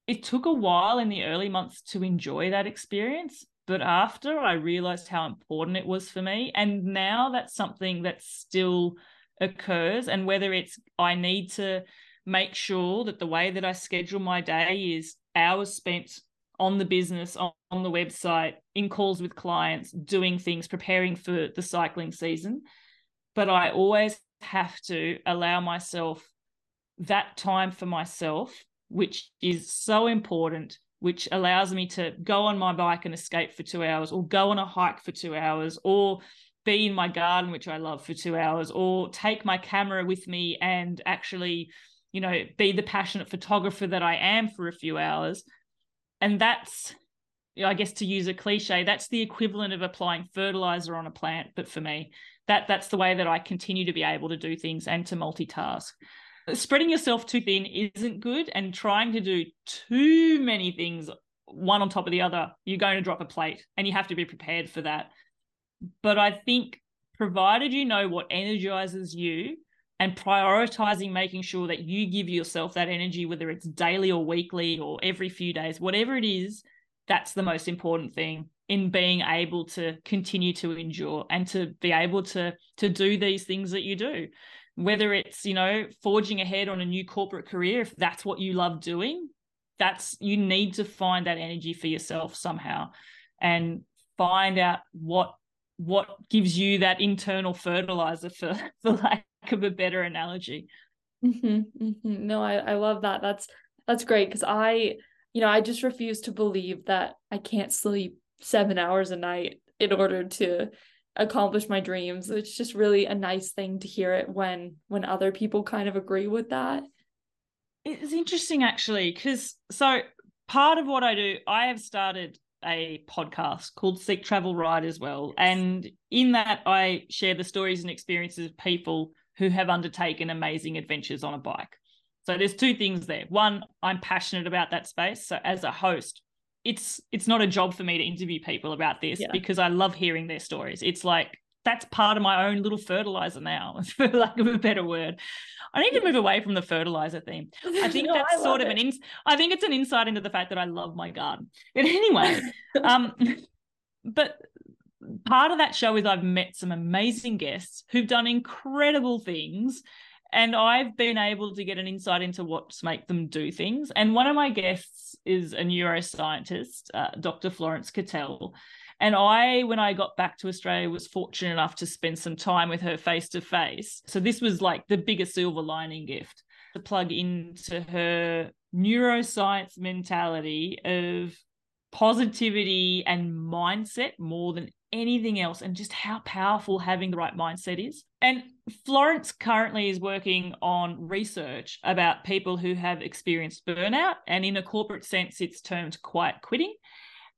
it took a while in the early months to enjoy that experience. But after I realized how important it was for me, and now that's something that still occurs and whether it's I need to make sure that the way that I schedule my day is hours spent on the business, on, on the website, in calls with clients, doing things, preparing for the cycling season. But I always have to allow myself that time for myself, which is so important, which allows me to go on my bike and escape for two hours, or go on a hike for two hours, or be in my garden, which I love, for two hours, or take my camera with me and actually, you know, be the passionate photographer that I am for a few hours. And that's, I guess, to use a cliche, that's the equivalent of applying fertilizer on a plant. But for me, that that's the way that I continue to be able to do things and to multitask. Spreading yourself too thin isn't good, and trying to do too many things one on top of the other, you're going to drop a plate, and you have to be prepared for that. But I think provided you know what energizes you and prioritizing making sure that you give yourself that energy, whether it's daily or weekly or every few days, whatever it is, that's the most important thing in being able to continue to endure and to be able to to do these things that you do whether it's you know forging ahead on a new corporate career if that's what you love doing that's you need to find that energy for yourself somehow and find out what what gives you that internal fertilizer for [LAUGHS] for lack of a better analogy mm-hmm, mm-hmm. no I, I love that that's that's great because i you know i just refuse to believe that i can't sleep seven hours a night in order to accomplish my dreams it's just really a nice thing to hear it when when other people kind of agree with that it's interesting actually because so part of what i do i have started a podcast called Seek Travel Ride as well. And in that, I share the stories and experiences of people who have undertaken amazing adventures on a bike. So there's two things there. One, I'm passionate about that space. So as a host, it's it's not a job for me to interview people about this yeah. because I love hearing their stories. It's like that's part of my own little fertilizer now, [LAUGHS] for lack of a better word. I need to move away from the fertilizer theme. I think [LAUGHS] no, that's I sort of it. an ins. I think it's an insight into the fact that I love my garden. But anyway, [LAUGHS] um, but part of that show is I've met some amazing guests who've done incredible things. And I've been able to get an insight into what's make them do things. And one of my guests is a neuroscientist, uh, Dr. Florence Cattell. And I, when I got back to Australia, was fortunate enough to spend some time with her face to face. So this was like the biggest silver lining gift to plug into her neuroscience mentality of positivity and mindset more than anything else and just how powerful having the right mindset is. And Florence currently is working on research about people who have experienced burnout. And in a corporate sense, it's termed quiet quitting.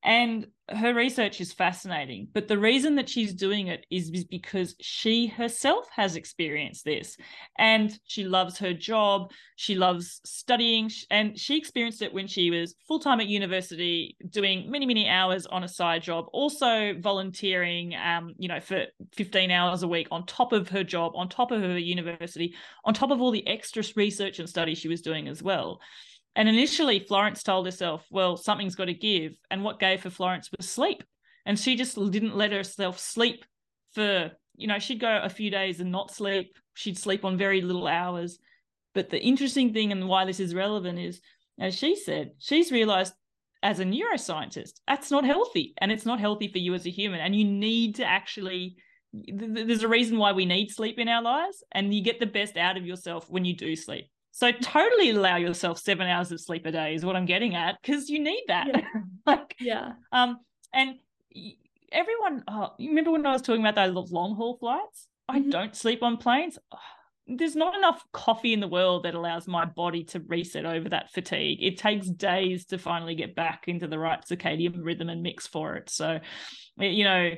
And her research is fascinating. But the reason that she's doing it is, because she herself has experienced this and she loves her job. She loves studying. And she experienced it when she was full time at university, doing many, many hours on a side job, also volunteering, um, you know, for 15 hours a week on top of her job, on top of her university, on top of all the extra research and study she was doing as well. And initially, Florence told herself, well, something's got to give. And what gave for Florence was sleep. And she just didn't let herself sleep for, you know, she'd go a few days and not sleep. She'd sleep on very little hours. But the interesting thing and why this is relevant is, as she said, she's realized as a neuroscientist, that's not healthy. And it's not healthy for you as a human. And you need to actually, there's a reason why we need sleep in our lives. And you get the best out of yourself when you do sleep. So totally allow yourself seven hours of sleep a day is what I'm getting at because you need that. Yeah. [LAUGHS] like, yeah. Um, and everyone, oh, you remember when I was talking about those long haul flights? I mm-hmm. don't sleep on planes. Oh, there's not enough coffee in the world that allows my body to reset over that fatigue. It takes days to finally get back into the right circadian rhythm and mix for it. So, you know,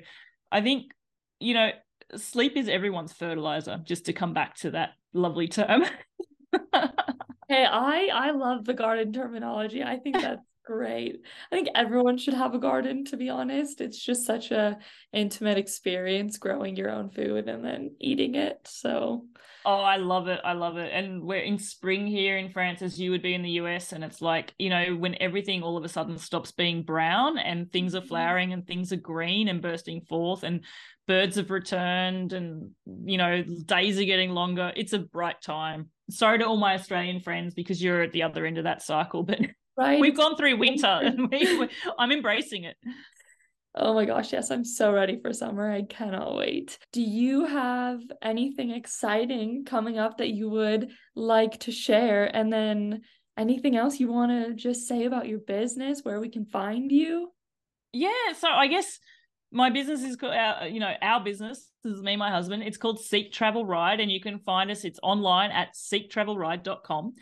I think, you know, sleep is everyone's fertilizer, just to come back to that lovely term. [LAUGHS] hey, I I love the garden terminology. I think that's great. I think everyone should have a garden to be honest. It's just such a intimate experience growing your own food and then eating it. So Oh, I love it. I love it. And we're in spring here in France as you would be in the US and it's like, you know, when everything all of a sudden stops being brown and things are mm-hmm. flowering and things are green and bursting forth and birds have returned and you know, days are getting longer. It's a bright time sorry to all my Australian friends because you're at the other end of that cycle, but [LAUGHS] right. we've gone through winter [LAUGHS] and we, I'm embracing it. Oh my gosh, yes, I'm so ready for summer. I cannot wait. Do you have anything exciting coming up that you would like to share? And then anything else you want to just say about your business, where we can find you? Yeah, so I guess my business is called our, you know, our business this is me, my husband. It's called Seek Travel Ride, and you can find us. It's online at seektravelride.com.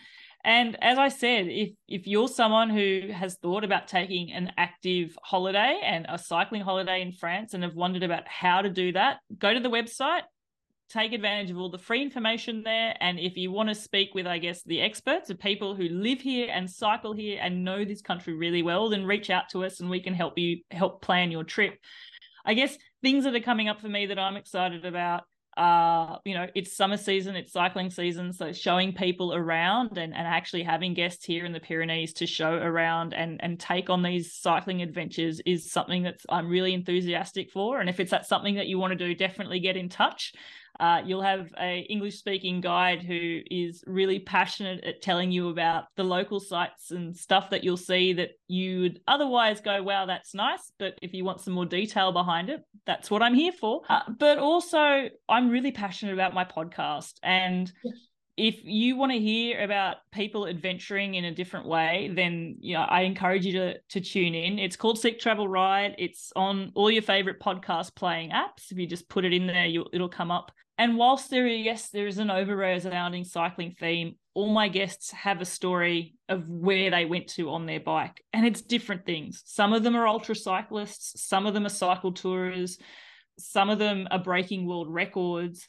And as I said, if if you're someone who has thought about taking an active holiday and a cycling holiday in France and have wondered about how to do that, go to the website, take advantage of all the free information there. And if you want to speak with, I guess, the experts, the people who live here and cycle here and know this country really well, then reach out to us and we can help you help plan your trip. I guess things that are coming up for me that I'm excited about uh you know it's summer season it's cycling season so showing people around and, and actually having guests here in the pyrenees to show around and and take on these cycling adventures is something that i'm really enthusiastic for and if it's that something that you want to do definitely get in touch uh, you'll have a English speaking guide who is really passionate at telling you about the local sites and stuff that you'll see that you would otherwise go, wow, that's nice. But if you want some more detail behind it, that's what I'm here for. Uh, but also, I'm really passionate about my podcast and if you want to hear about people adventuring in a different way, then you know I encourage you to to tune in. It's called Seek Travel Ride. It's on all your favorite podcast playing apps. If you just put it in there, you, it'll come up. And whilst there, yes, there is an over resounding cycling theme. All my guests have a story of where they went to on their bike, and it's different things. Some of them are ultra cyclists. Some of them are cycle tourers. Some of them are breaking world records.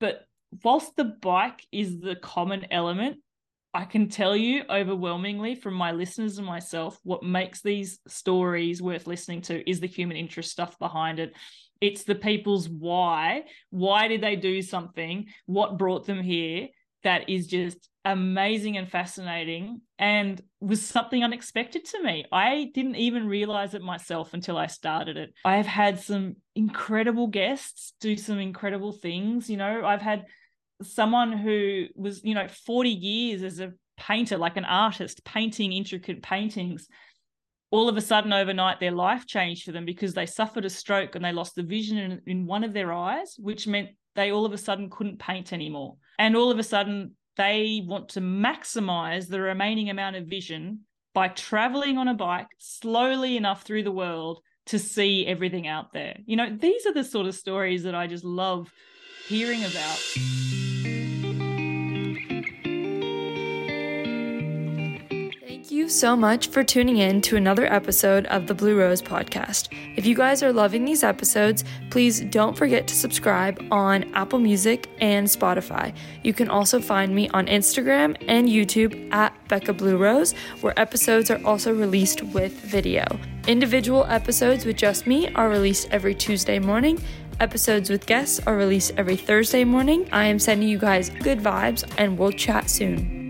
But whilst the bike is the common element, I can tell you overwhelmingly from my listeners and myself, what makes these stories worth listening to is the human interest stuff behind it. It's the people's why. Why did they do something? What brought them here? That is just amazing and fascinating and was something unexpected to me. I didn't even realize it myself until I started it. I have had some incredible guests do some incredible things. You know, I've had someone who was, you know, 40 years as a painter, like an artist, painting intricate paintings. All of a sudden, overnight, their life changed for them because they suffered a stroke and they lost the vision in, in one of their eyes, which meant they all of a sudden couldn't paint anymore. And all of a sudden, they want to maximize the remaining amount of vision by traveling on a bike slowly enough through the world to see everything out there. You know, these are the sort of stories that I just love hearing about. You so much for tuning in to another episode of the Blue Rose podcast. If you guys are loving these episodes, please don't forget to subscribe on Apple Music and Spotify. You can also find me on Instagram and YouTube at Becca Blue Rose, where episodes are also released with video. Individual episodes with just me are released every Tuesday morning. Episodes with guests are released every Thursday morning. I am sending you guys good vibes, and we'll chat soon.